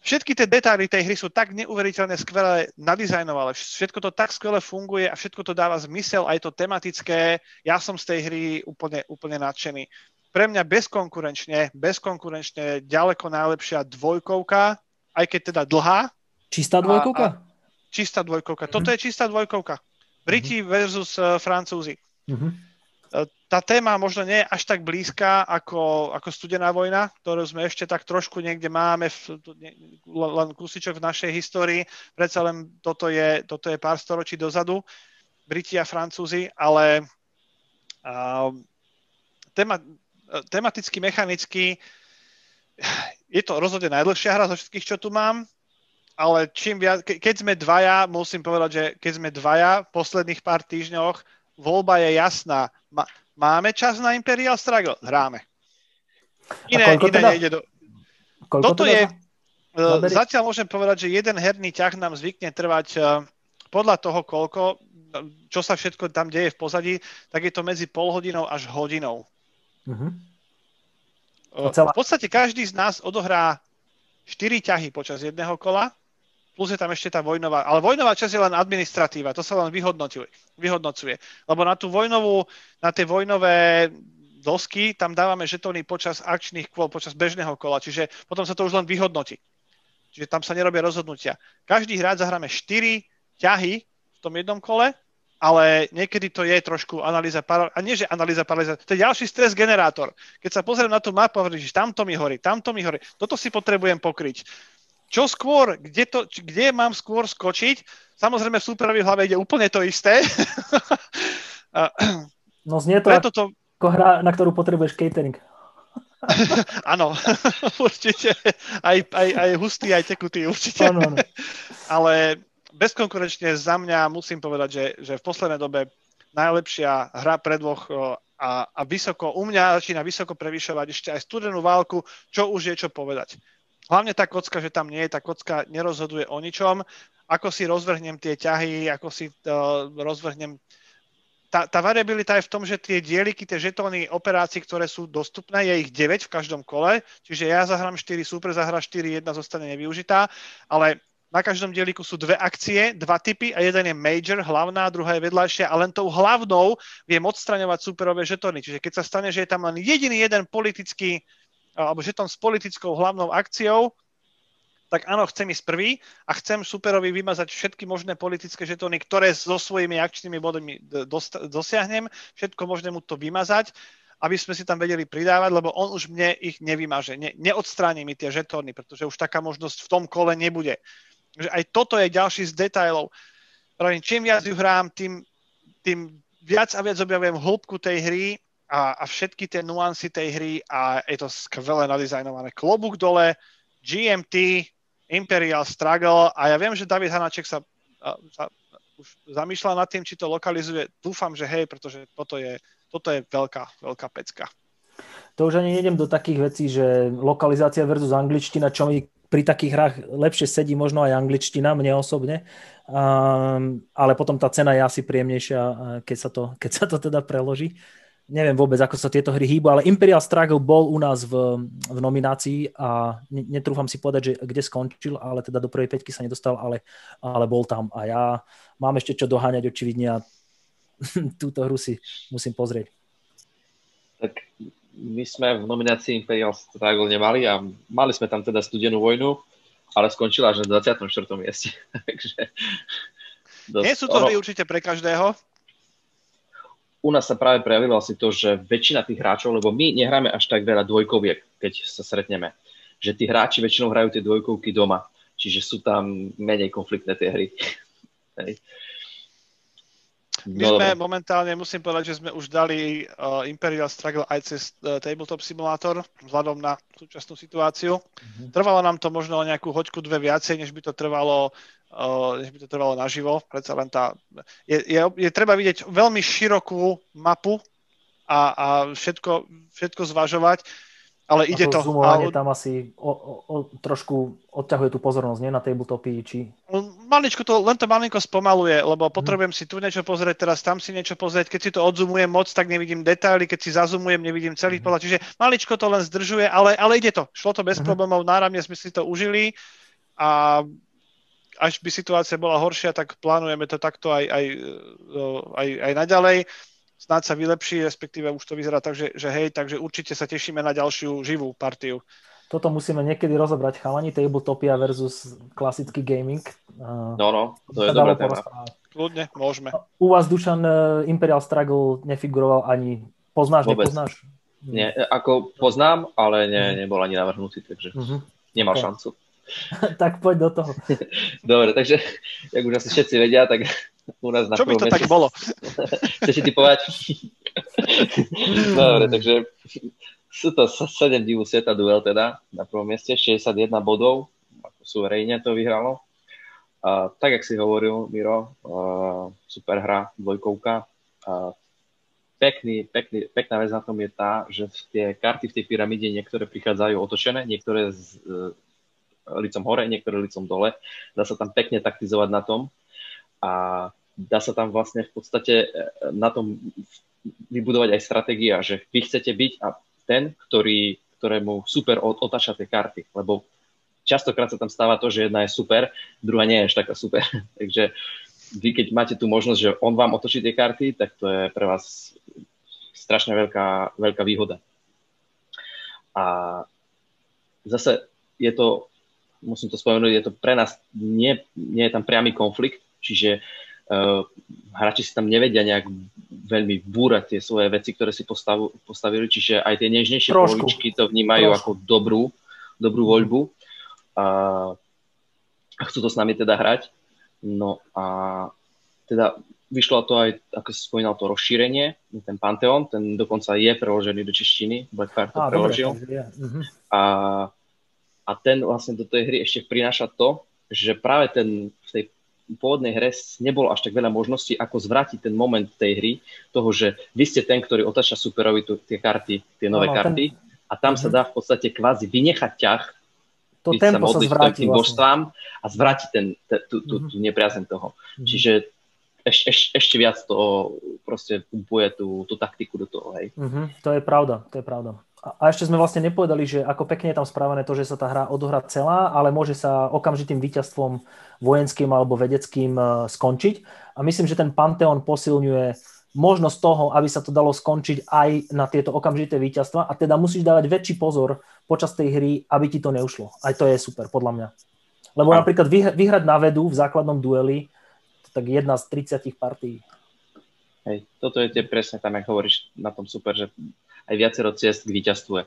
Všetky tie detaily tej hry sú tak neuveriteľne skvelé nadizajnované, všetko to tak skvele funguje a všetko to dáva zmysel, aj to tematické. Ja som z tej hry úplne, úplne nadšený. Pre mňa bezkonkurenčne, bezkonkurenčne ďaleko najlepšia dvojkovka, aj keď teda dlhá. Čistá dvojkovka? A, a, čistá dvojkovka. Mm-hmm. Toto je čistá dvojkovka. Briti mm-hmm. versus uh, Francúzi. Mm-hmm tá téma možno nie je až tak blízka ako, ako studená vojna, ktorú sme ešte tak trošku niekde máme, v, len kúsičok v našej histórii. Predsa len toto je, toto je pár storočí dozadu, Briti a Francúzi, ale uh, tema, tematicky, mechanicky je to rozhodne najdlhšia hra zo všetkých, čo tu mám, ale čím viac, ke, keď sme dvaja, musím povedať, že keď sme dvaja v posledných pár týždňoch, voľba je jasná. Máme čas na Imperial Struggle? Hráme. Iné, iné teda? nejde do... Koľko Toto teda? je... Uh, zatiaľ môžem povedať, že jeden herný ťah nám zvykne trvať uh, podľa toho, koľko, čo sa všetko tam deje v pozadí, tak je to medzi pol hodinou až hodinou. Uh-huh. Uh, v podstate každý z nás odohrá 4 ťahy počas jedného kola plus je tam ešte tá vojnová, ale vojnová časť je len administratíva, to sa len vyhodnocuje. Lebo na tú vojnovú, na tie vojnové dosky, tam dávame žetóny počas akčných kôl, počas bežného kola, čiže potom sa to už len vyhodnotí. Čiže tam sa nerobia rozhodnutia. Každý hráč zahráme 4 ťahy v tom jednom kole ale niekedy to je trošku analýza paralýza, a nie, že analýza paralýza, to je ďalší stres generátor. Keď sa pozriem na tú mapu a hovorím, že tamto mi horí, tamto mi horí, toto si potrebujem pokryť. Čo skôr, kde, to, kde mám skôr skočiť? Samozrejme v superovi v hlave ide úplne to isté. no znie to, Preto to ako hra, na ktorú potrebuješ catering. Áno, určite. Aj, aj, aj hustý, aj tekutý, určite. Ano, ano. Ale bezkonkurenčne za mňa musím povedať, že, že v poslednej dobe najlepšia hra pre dvoch a, a vysoko, u mňa začína vysoko prevyšovať ešte aj studenú válku, čo už je čo povedať. Hlavne tá kocka, že tam nie je, tá kocka nerozhoduje o ničom. Ako si rozvrhnem tie ťahy, ako si uh, rozvrhnem tá, tá variabilita je v tom, že tie dieliky, tie žetóny operácií, ktoré sú dostupné, je ich 9 v každom kole, čiže ja zahrám 4, super zahra 4, jedna zostane nevyužitá, ale na každom dieliku sú dve akcie, dva typy a jeden je major, hlavná, druhá je vedľajšia a len tou hlavnou viem odstraňovať superové žetóny. Čiže keď sa stane, že je tam len jediný jeden politický alebo žetón s politickou hlavnou akciou, tak áno, chcem ísť prvý a chcem superovi vymazať všetky možné politické žetóny, ktoré so svojimi akčnými bodmi dosiahnem, všetko možné mu to vymazať aby sme si tam vedeli pridávať, lebo on už mne ich nevymaže, ne, neodstráni mi tie žetóny, pretože už taká možnosť v tom kole nebude. Takže aj toto je ďalší z detailov. Čím viac ju hrám, tým, tým viac a viac objavujem hĺbku tej hry a, a všetky tie nuancy tej hry a je to skvelé nadizajnované. Klobúk dole, GMT, Imperial Struggle a ja viem, že David Hanaček sa, sa už zamýšľa nad tým, či to lokalizuje. Dúfam, že hej, pretože toto je, toto je veľká, veľká pecka. To už ani nejdem do takých vecí, že lokalizácia versus angličtina, čo mi pri takých hrách lepšie sedí možno aj angličtina, mne osobne, um, ale potom tá cena je asi príjemnejšia, keď sa to, keď sa to teda preloží. Neviem vôbec, ako sa tieto hry hýbu, ale Imperial Struggle bol u nás v, v nominácii a netrúfam si povedať, že kde skončil, ale teda do prvej peťky sa nedostal, ale, ale bol tam. A ja mám ešte čo doháňať očividne a túto hru si musím pozrieť. Tak my sme v nominácii Imperial Struggle nemali a mali sme tam teda studenú vojnu, ale skončila až na 24. mieste. Takže dosť, Nie sú to hry určite pre každého? U nás sa práve prejavilo asi to, že väčšina tých hráčov, lebo my nehráme až tak veľa dvojkoviek, keď sa stretneme, že tí hráči väčšinou hrajú tie dvojkovky doma, čiže sú tam menej konfliktné tie hry. Hej. My no, sme momentálne, musím povedať, že sme už dali uh, Imperial Struggle aj cez uh, Tabletop Simulator vzhľadom na súčasnú situáciu. Mm-hmm. Trvalo nám to možno nejakú hoďku, dve viacej, než by to trvalo uh, než by to trvalo naživo. Predsa len tá, je, je, je treba vidieť veľmi širokú mapu a, a všetko, všetko zvažovať. Ale ide to. Zoomovanie a... tam asi o, o, o, trošku odťahuje tú pozornosť, nie na tabletopy, či... No, maličko to, len to malinko spomaluje, lebo mhm. potrebujem hmm. si tu niečo pozrieť, teraz tam si niečo pozrieť. Keď si to odzumujem moc, tak nevidím detaily, keď si zazumujem, nevidím celý hmm. pohľad. Čiže maličko to len zdržuje, ale, ale ide to. Šlo to bez hmm. problémov, náramne sme si to užili a až by situácia bola horšia, tak plánujeme to takto aj, aj, aj, aj naďalej snáď sa vylepší, respektíve už to vyzerá tak, že, že hej, takže určite sa tešíme na ďalšiu živú partiu. Toto musíme niekedy rozobrať, chalani, Tabletopia versus klasický gaming. No, no, to je dobré téma. Kľudne, môžeme. U vás, Dušan, e, Imperial Struggle nefiguroval ani... Poznáš, Vôbec. nepoznáš? Nie, ako poznám, ale ne, mhm. nebol ani navrhnutý, takže uh-huh. nemal okay. šancu. tak poď do toho. Dobre, takže, jak už asi všetci vedia, tak u nás na Čo by to tak bolo? Chceš ti povedať? Dobre, takže sú to 7 divu sveta duel teda na prvom mieste, 61 bodov, ako suverejne to vyhralo. Uh, tak, jak si hovoril, Miro, uh, super hra, dvojkovka. Uh, pekný, pekný, pekná vec na tom je tá, že tie karty v tej pyramíde niektoré prichádzajú otočené, niektoré z, uh, licom hore, niektoré licom dole. Dá sa tam pekne taktizovať na tom a dá sa tam vlastne v podstate e, na tom vybudovať aj stratégia, že vy chcete byť a ten, ktorý, ktorému super otáča tie karty, lebo častokrát sa tam stáva to, že jedna je super, druhá nie je až taká super. Takže vy, keď máte tú možnosť, že on vám otočí tie karty, tak to je pre vás strašne veľká, veľká výhoda. A zase je to, musím to spomenúť, je to pre nás, nie, nie je tam priamy konflikt, čiže uh, hráči si tam nevedia nejak veľmi búrať tie svoje veci, ktoré si postavu, postavili, čiže aj tie nežnejšie Trošku. polovičky to vnímajú Trošku. ako dobrú, dobrú voľbu a, a chcú to s nami teda hrať. No a teda vyšlo to aj, ako si spomínal, to rozšírenie, ten Pantheon, ten dokonca je preložený do češtiny, Blackfire to a, preložil. Dobre, uh-huh. a, a ten vlastne do tej hry ešte prináša to, že práve ten v tej pôvodnej hre nebolo až tak veľa možností, ako zvrátiť ten moment tej hry, toho, že vy ste ten, ktorý otača superovi tu, tie karty, tie nové no, karty ten... a tam uh-huh. sa mhm. dá v podstate kvázi vynechať ťah, to tempo sa, sa zvráti tým vlastne. a zvráti ten, tú, tú, uh-huh. tú nepriazeň toho. Uh-huh. Čiže eš, eš, ešte viac to proste pumpuje tú, tú taktiku do toho. Hej. Uh-huh. To je pravda, to je pravda. A ešte sme vlastne nepovedali, že ako pekne je tam správané to, že sa tá hra odohrá celá, ale môže sa okamžitým víťazstvom vojenským alebo vedeckým e, skončiť. A myslím, že ten Pantheon posilňuje možnosť toho, aby sa to dalo skončiť aj na tieto okamžité víťazstva a teda musíš dávať väčší pozor počas tej hry, aby ti to neušlo. Aj to je super, podľa mňa. Lebo a... napríklad vyhrať na vedu v základnom dueli, tak jedna z 30 partí. Hej, toto je tie presne tam, ako hovoríš na tom super, že aj viacero ciest k víťazstvu.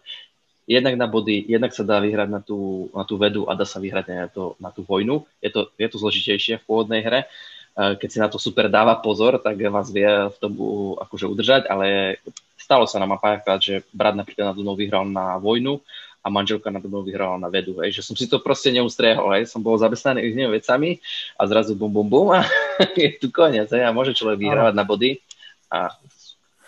Jednak na body, jednak sa dá vyhrať na tú, na tú vedu a dá sa vyhrať aj na, to, na tú vojnu. Je to, je to zložitejšie v pôvodnej hre. Keď si na to super dáva pozor, tak vás vie v tom akože udržať, ale stalo sa nám párkrát, že brat napríklad na Dunov vyhral na vojnu a manželka na Dunov vyhrala na vedu. Hej. Že som si to proste neustriehol. Hej. Som bol zamestnaný inými vecami a zrazu bum, bum, bum a je tu koniec. Hej. A môže človek vyhrávať na body a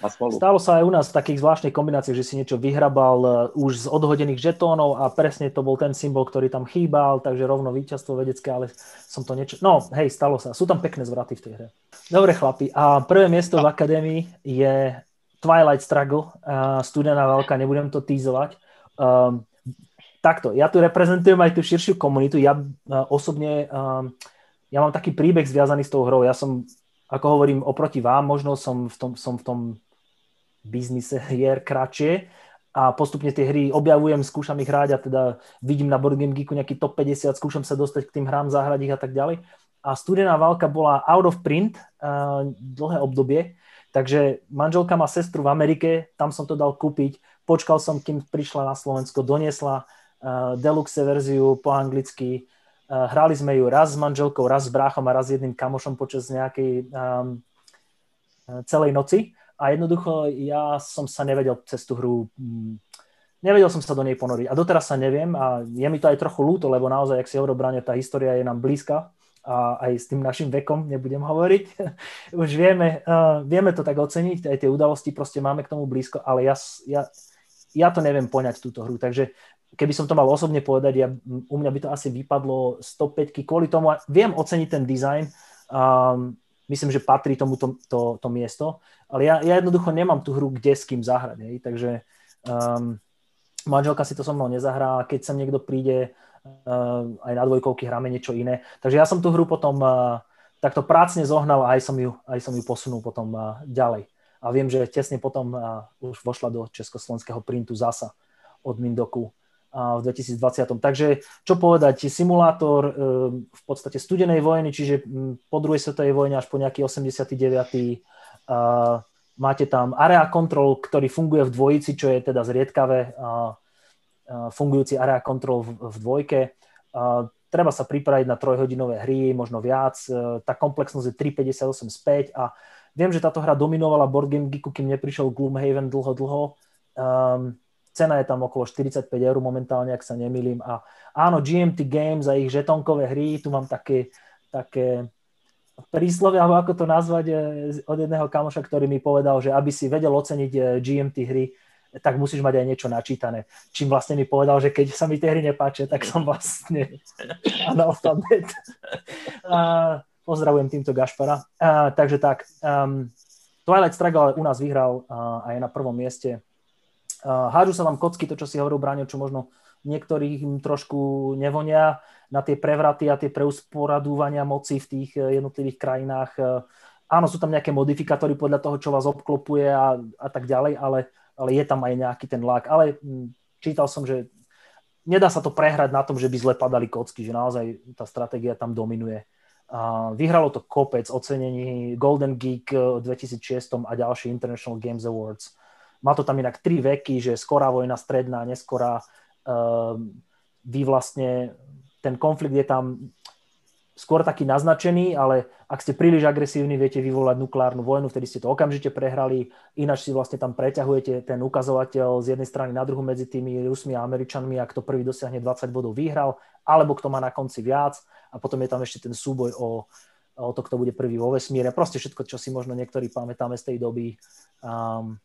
Stalo sa aj u nás v takých zvláštnych kombináciách, že si niečo vyhrabal uh, už z odhodených žetónov a presne to bol ten symbol, ktorý tam chýbal, takže rovno víťazstvo vedecké, ale som to niečo... No, hej, stalo sa. Sú tam pekné zvraty v tej hre. Dobre, chlapi. A prvé miesto v akadémii je Twilight Struggle, uh, studená veľká, nebudem to týzovať. Um, takto, ja tu reprezentujem aj tú širšiu komunitu. Ja uh, osobne... Um, ja mám taký príbeh zviazaný s tou hrou. Ja som ako hovorím, oproti vám, možno som v tom, som v tom biznise hier kratšie a postupne tie hry objavujem, skúšam ich hrať a teda vidím na Board Game Geeku nejaký top 50, skúšam sa dostať k tým hrám, zahrať ich a tak ďalej. A studená válka bola out of print uh, dlhé obdobie, takže manželka má sestru v Amerike, tam som to dal kúpiť, počkal som, kým prišla na Slovensko, doniesla uh, deluxe verziu po anglicky, uh, hrali sme ju raz s manželkou, raz s bráchom a raz s jedným kamošom počas nejakej um, celej noci a jednoducho ja som sa nevedel cez tú hru, mm, nevedel som sa do nej ponoriť a doteraz sa neviem a je mi to aj trochu ľúto, lebo naozaj, ak si Brane, tá história je nám blízka a aj s tým našim vekom nebudem hovoriť. Už vieme, uh, vieme to tak oceniť, aj tie udalosti proste máme k tomu blízko, ale ja, ja, ja to neviem poňať túto hru, takže keby som to mal osobne povedať, ja, u mňa by to asi vypadlo 105 kvôli tomu, viem oceniť ten dizajn, um, myslím, že patrí tomu to, to, to miesto. Ale ja, ja jednoducho nemám tú hru kde s kým zahrať. Hej. Takže um, manželka si to so mnou nezahrá, keď sem niekto príde, uh, aj na dvojkovky hráme niečo iné. Takže ja som tú hru potom uh, takto prácne zohnal a aj som ju, aj som ju posunul potom uh, ďalej. A viem, že tesne potom uh, už vošla do československého printu zasa od Mindoku v 2020. Takže čo povedať, simulátor e, v podstate studenej vojny, čiže po druhej svetovej vojne až po nejaký 89. Máte tam area control, ktorý funguje v dvojici, čo je teda zriedkavé. Fungujúci area control v dvojke. Treba sa pripraviť na trojhodinové hry, možno viac. E, tá komplexnosť je 358 späť a viem, že táto hra dominovala Board Game Geeku, kým neprišiel Gloomhaven dlho, dlho. Um, Cena je tam okolo 45 eur momentálne, ak sa nemýlim. A áno, GMT Games a ich žetonkové hry, tu mám také, také príslovie, alebo ako to nazvať, e, od jedného kamoša, ktorý mi povedal, že aby si vedel oceniť e, GMT hry, tak musíš mať aj niečo načítané. Čím vlastne mi povedal, že keď sa mi tie hry nepáčia, tak som vlastne analfabet. A pozdravujem týmto Gašpara. A, takže tak, um, Twilight Struggle u nás vyhral a, a je na prvom mieste Hážu sa vám kocky, to, čo si hovoril, Bráňo, čo možno niektorých trošku nevonia na tie prevraty a tie preusporadúvania moci v tých eh, jednotlivých krajinách. Eh, áno, sú tam nejaké modifikátory podľa toho, čo vás obklopuje a, a tak ďalej, ale, ale je tam aj nejaký ten lak. Ale hm, čítal som, že nedá sa to prehrať na tom, že by zle padali kocky, že naozaj tá stratégia tam dominuje. A vyhralo to kopec ocenení Golden Geek v 2006 a ďalší International Games Awards. Má to tam inak tri veky, že skorá vojna, stredná, neskorá. Ehm, vy vlastne, ten konflikt je tam skôr taký naznačený, ale ak ste príliš agresívni, viete vyvolať nukleárnu vojnu, vtedy ste to okamžite prehrali, ináč si vlastne tam preťahujete ten ukazovateľ z jednej strany na druhu medzi tými Rusmi a Američanmi a kto prvý dosiahne 20 bodov vyhral, alebo kto má na konci viac a potom je tam ešte ten súboj o, o to, kto bude prvý vo vesmíre. Proste všetko, čo si možno niektorí pamätáme z tej doby. Um,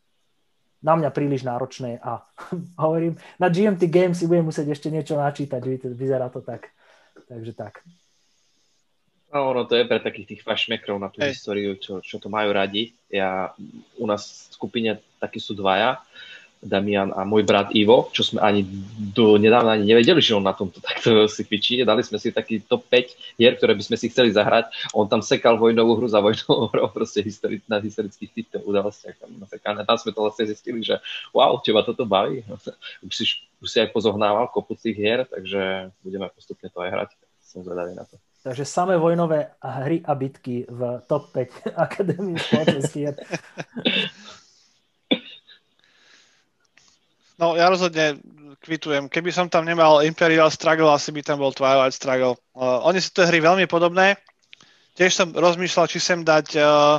na mňa príliš náročné a hovorím, na GMT Games si budem musieť ešte niečo načítať, vyzerá to tak. Takže tak. No, ono to je pre takých tých fašmekrov na tú hey. históriu, čo, čo to majú radi. Ja, u nás v skupine takí sú dvaja, Damian a môj brat Ivo, čo sme ani do nedávna ani nevedeli, že on na tomto takto si pičí. Dali sme si taký top 5 hier, ktoré by sme si chceli zahrať. On tam sekal vojnovú hru za vojnovú hru, proste histori- na historických týchto udalostiach. Tam, nasekal. tam sme to vlastne zistili, že wow, teba toto baví. Už si, už si aj pozohnával kopu tých hier, takže budeme postupne to aj hrať. Som zvedavý na to. Takže samé vojnové hry a bitky v top 5 Akadémie spoločenských No, ja rozhodne kvitujem. Keby som tam nemal Imperial Struggle, asi by tam bol Twilight Struggle. Uh, oni sú to hry veľmi podobné. Tiež som rozmýšľal, či sem dať uh,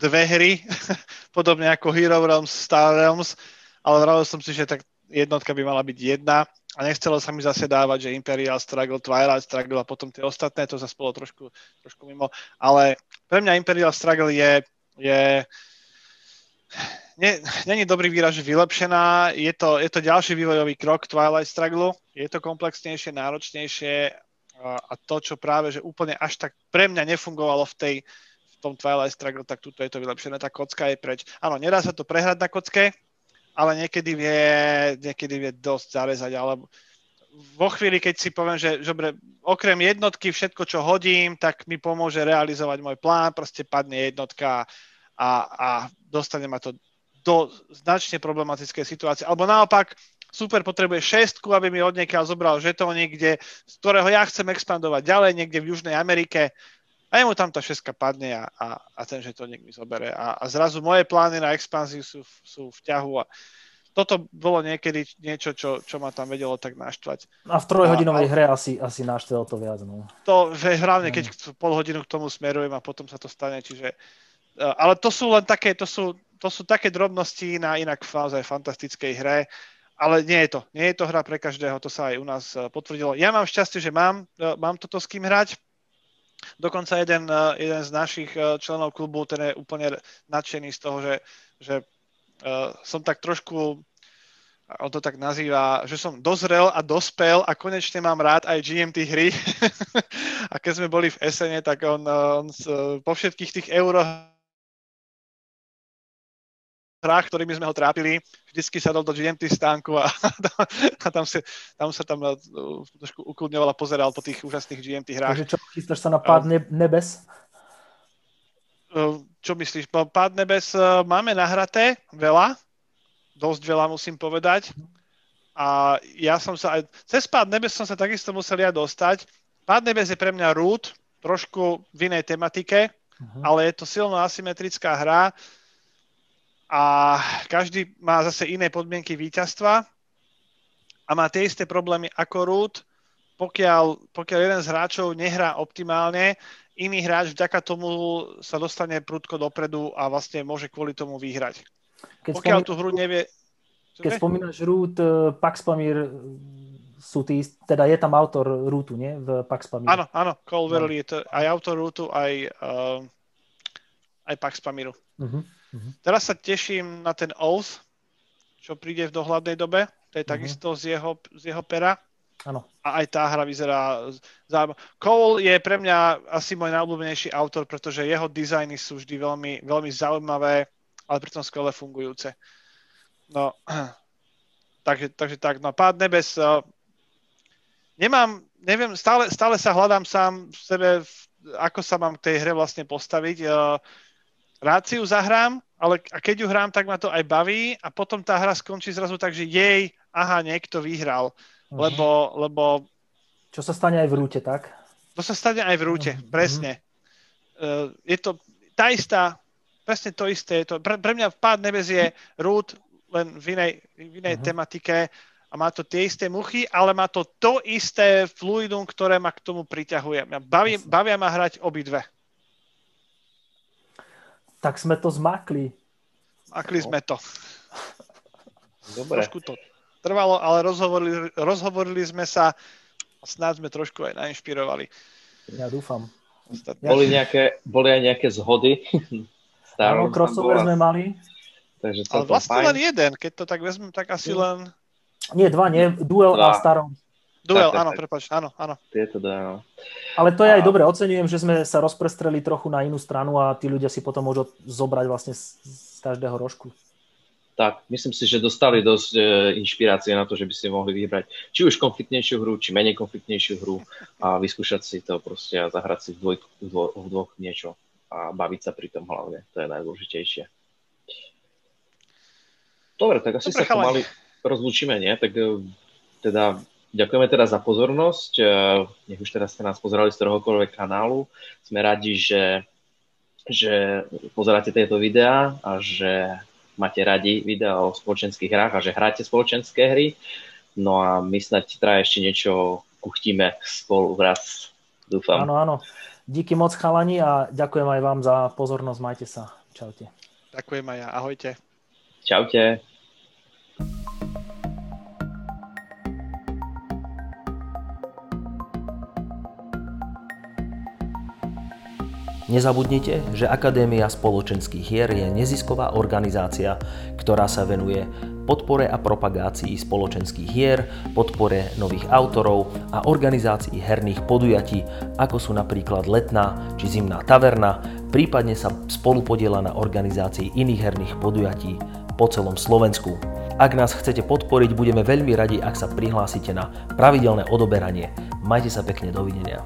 dve hry, podobne ako Hero Realms, Star Realms, ale vravil som si, že tak jednotka by mala byť jedna a nechcelo sa mi zase dávať, že Imperial Struggle, Twilight Struggle a potom tie ostatné, to zase bolo trošku, trošku mimo. Ale pre mňa Imperial Struggle je, je není dobrý výraz, že vylepšená, je to, je to ďalší vývojový krok Twilight Struggle, je to komplexnejšie, náročnejšie a, to, čo práve, že úplne až tak pre mňa nefungovalo v tej v tom Twilight Struggle, tak tuto je to vylepšené, tá kocka je preč. Áno, nedá sa to prehrať na kocke, ale niekedy vie, niekedy vie dosť zarezať, ale vo chvíli, keď si poviem, že, že okrem jednotky všetko, čo hodím, tak mi pomôže realizovať môj plán, proste padne jednotka a, a dostane ma to do značne problematickej situácie. Alebo naopak, super potrebuje šestku, aby mi od zobral žetónik, kde, z ktorého ja chcem expandovať ďalej, niekde v Južnej Amerike a jemu tam tá šeska padne a, a, a ten žetónik mi zobere. A, a zrazu moje plány na expanziu sú, sú v ťahu a toto bolo niekedy niečo, čo, čo ma tam vedelo tak naštvať. A v trojhodinovej a, hre asi, asi naštvelo to viac. No. To, hlavne, keď pol hodinu k tomu smerujem a potom sa to stane, čiže ale to sú len také, to sú, to sú také drobnosti na inak naozaj fantastickej hre, ale nie je to. Nie je to hra pre každého, to sa aj u nás e, potvrdilo. Ja mám šťastie, že mám, e, mám toto s kým hrať, Dokonca jeden, eh, jeden z našich eh, členov klubu, ten je úplne nadšený z toho, že, že som tak trošku on to tak nazýva, že som dozrel a dospel a konečne mám rád aj GMT hry. a keď sme boli v SN, tak on, on po všetkých tých euro hrách, ktorými sme ho trápili, vždycky sadol do GMT stánku a, a tam, sa, tam sa tam uh, trošku ukludňoval a pozeral po tých úžasných GMT hrách. Takže čo, chystáš sa na pád ne- nebes? Uh, čo myslíš? Pád nebes uh, máme nahraté veľa, dosť veľa musím povedať. A ja som sa aj, cez pád nebes som sa takisto musel ja dostať. Pád nebes je pre mňa root, trošku v inej tematike, uh-huh. ale je to silno asymetrická hra, a každý má zase iné podmienky víťazstva a má tie isté problémy ako Root, pokiaľ, pokiaľ jeden z hráčov nehrá optimálne, iný hráč vďaka tomu sa dostane prudko dopredu a vlastne môže kvôli tomu vyhrať. Keď pokiaľ spomínaš, tú hru nevie... Keď spomínaš Root, eh, Pax Pamir eh, sú tí, teda je tam autor Rootu, nie? V Pax Pamiru. Áno, áno, Cole no. je to aj autor Rootu, aj, uh, aj Pax Pamiru. Uh-huh. Uh-huh. Teraz sa teším na ten Oath, čo príde v dohľadnej dobe. To je uh-huh. takisto z jeho, z jeho pera. Áno. A aj tá hra vyzerá zaujímavé. Cole je pre mňa asi môj najobľúbenejší autor, pretože jeho dizajny sú vždy veľmi, veľmi zaujímavé, ale pritom skvele fungujúce. No, takže, takže tak, no pád nebes, uh, nemám, neviem, stále, stále sa hľadám sám v sebe, ako sa mám k tej hre vlastne postaviť. Uh, rád si ju zahrám, ale a keď ju hrám, tak ma to aj baví a potom tá hra skončí zrazu tak, že jej, aha, niekto vyhral. Uh-huh. Lebo, lebo... Čo sa stane aj v rúte, tak? To sa stane aj v rúte, mm-hmm. presne. Uh, je to tá istá, presne to isté. To, pre, pre mňa pád nebez je rút len v inej, v inej mm-hmm. tematike a má to tie isté muchy, ale má to to isté fluidum, ktoré ma k tomu priťahuje. Baví, bavia ma hrať obidve. Tak sme to zmakli. Zmakli no. sme to. Dobre. Trošku to trvalo, ale rozhovorili, rozhovorili sme sa a snáď sme trošku aj nainšpirovali. Ja dúfam. Boli, nejaké, boli aj nejaké zhody? Áno, crossover sme mali. Takže ale vlastne fajn. len jeden, keď to tak vezmem, tak asi len... Nie, dva, nie, duel dva. a starom. Duel, tak, áno, prepáč, áno, áno. Tieto dva, áno. Ale to je a... aj dobre, oceňujem, že sme sa rozprestreli trochu na inú stranu a tí ľudia si potom môžu zobrať vlastne z, z každého rožku tak myslím si, že dostali dosť e, inšpirácie na to, že by si mohli vybrať či už konfliktnejšiu hru, či menej konfliktnejšiu hru a vyskúšať si to proste a zahrať si v, dvoj, v, dvo, v dvoch niečo a baviť sa pri tom hlavne. To je najdôležitejšie. Dobre, tak asi Dobre, sa pomali rozlúčime, nie? Tak e, teda ďakujeme teda za pozornosť. E, nech už teraz ste nás pozerali z ktoréhokoľvek kanálu. Sme radi, že, že pozeráte tieto videá a že máte radi videa o spoločenských hrách a že hráte spoločenské hry. No a my snad teda ešte niečo kuchtíme spolu raz, dúfam. Áno, áno. Díky moc chalani a ďakujem aj vám za pozornosť. Majte sa. Čaute. Ďakujem aj ja. Ahojte. Čaute. Nezabudnite, že Akadémia spoločenských hier je nezisková organizácia, ktorá sa venuje podpore a propagácii spoločenských hier, podpore nových autorov a organizácii herných podujatí, ako sú napríklad letná či zimná taverna, prípadne sa spolupodiela na organizácii iných herných podujatí po celom Slovensku. Ak nás chcete podporiť, budeme veľmi radi, ak sa prihlásite na pravidelné odoberanie. Majte sa pekne, dovidenia.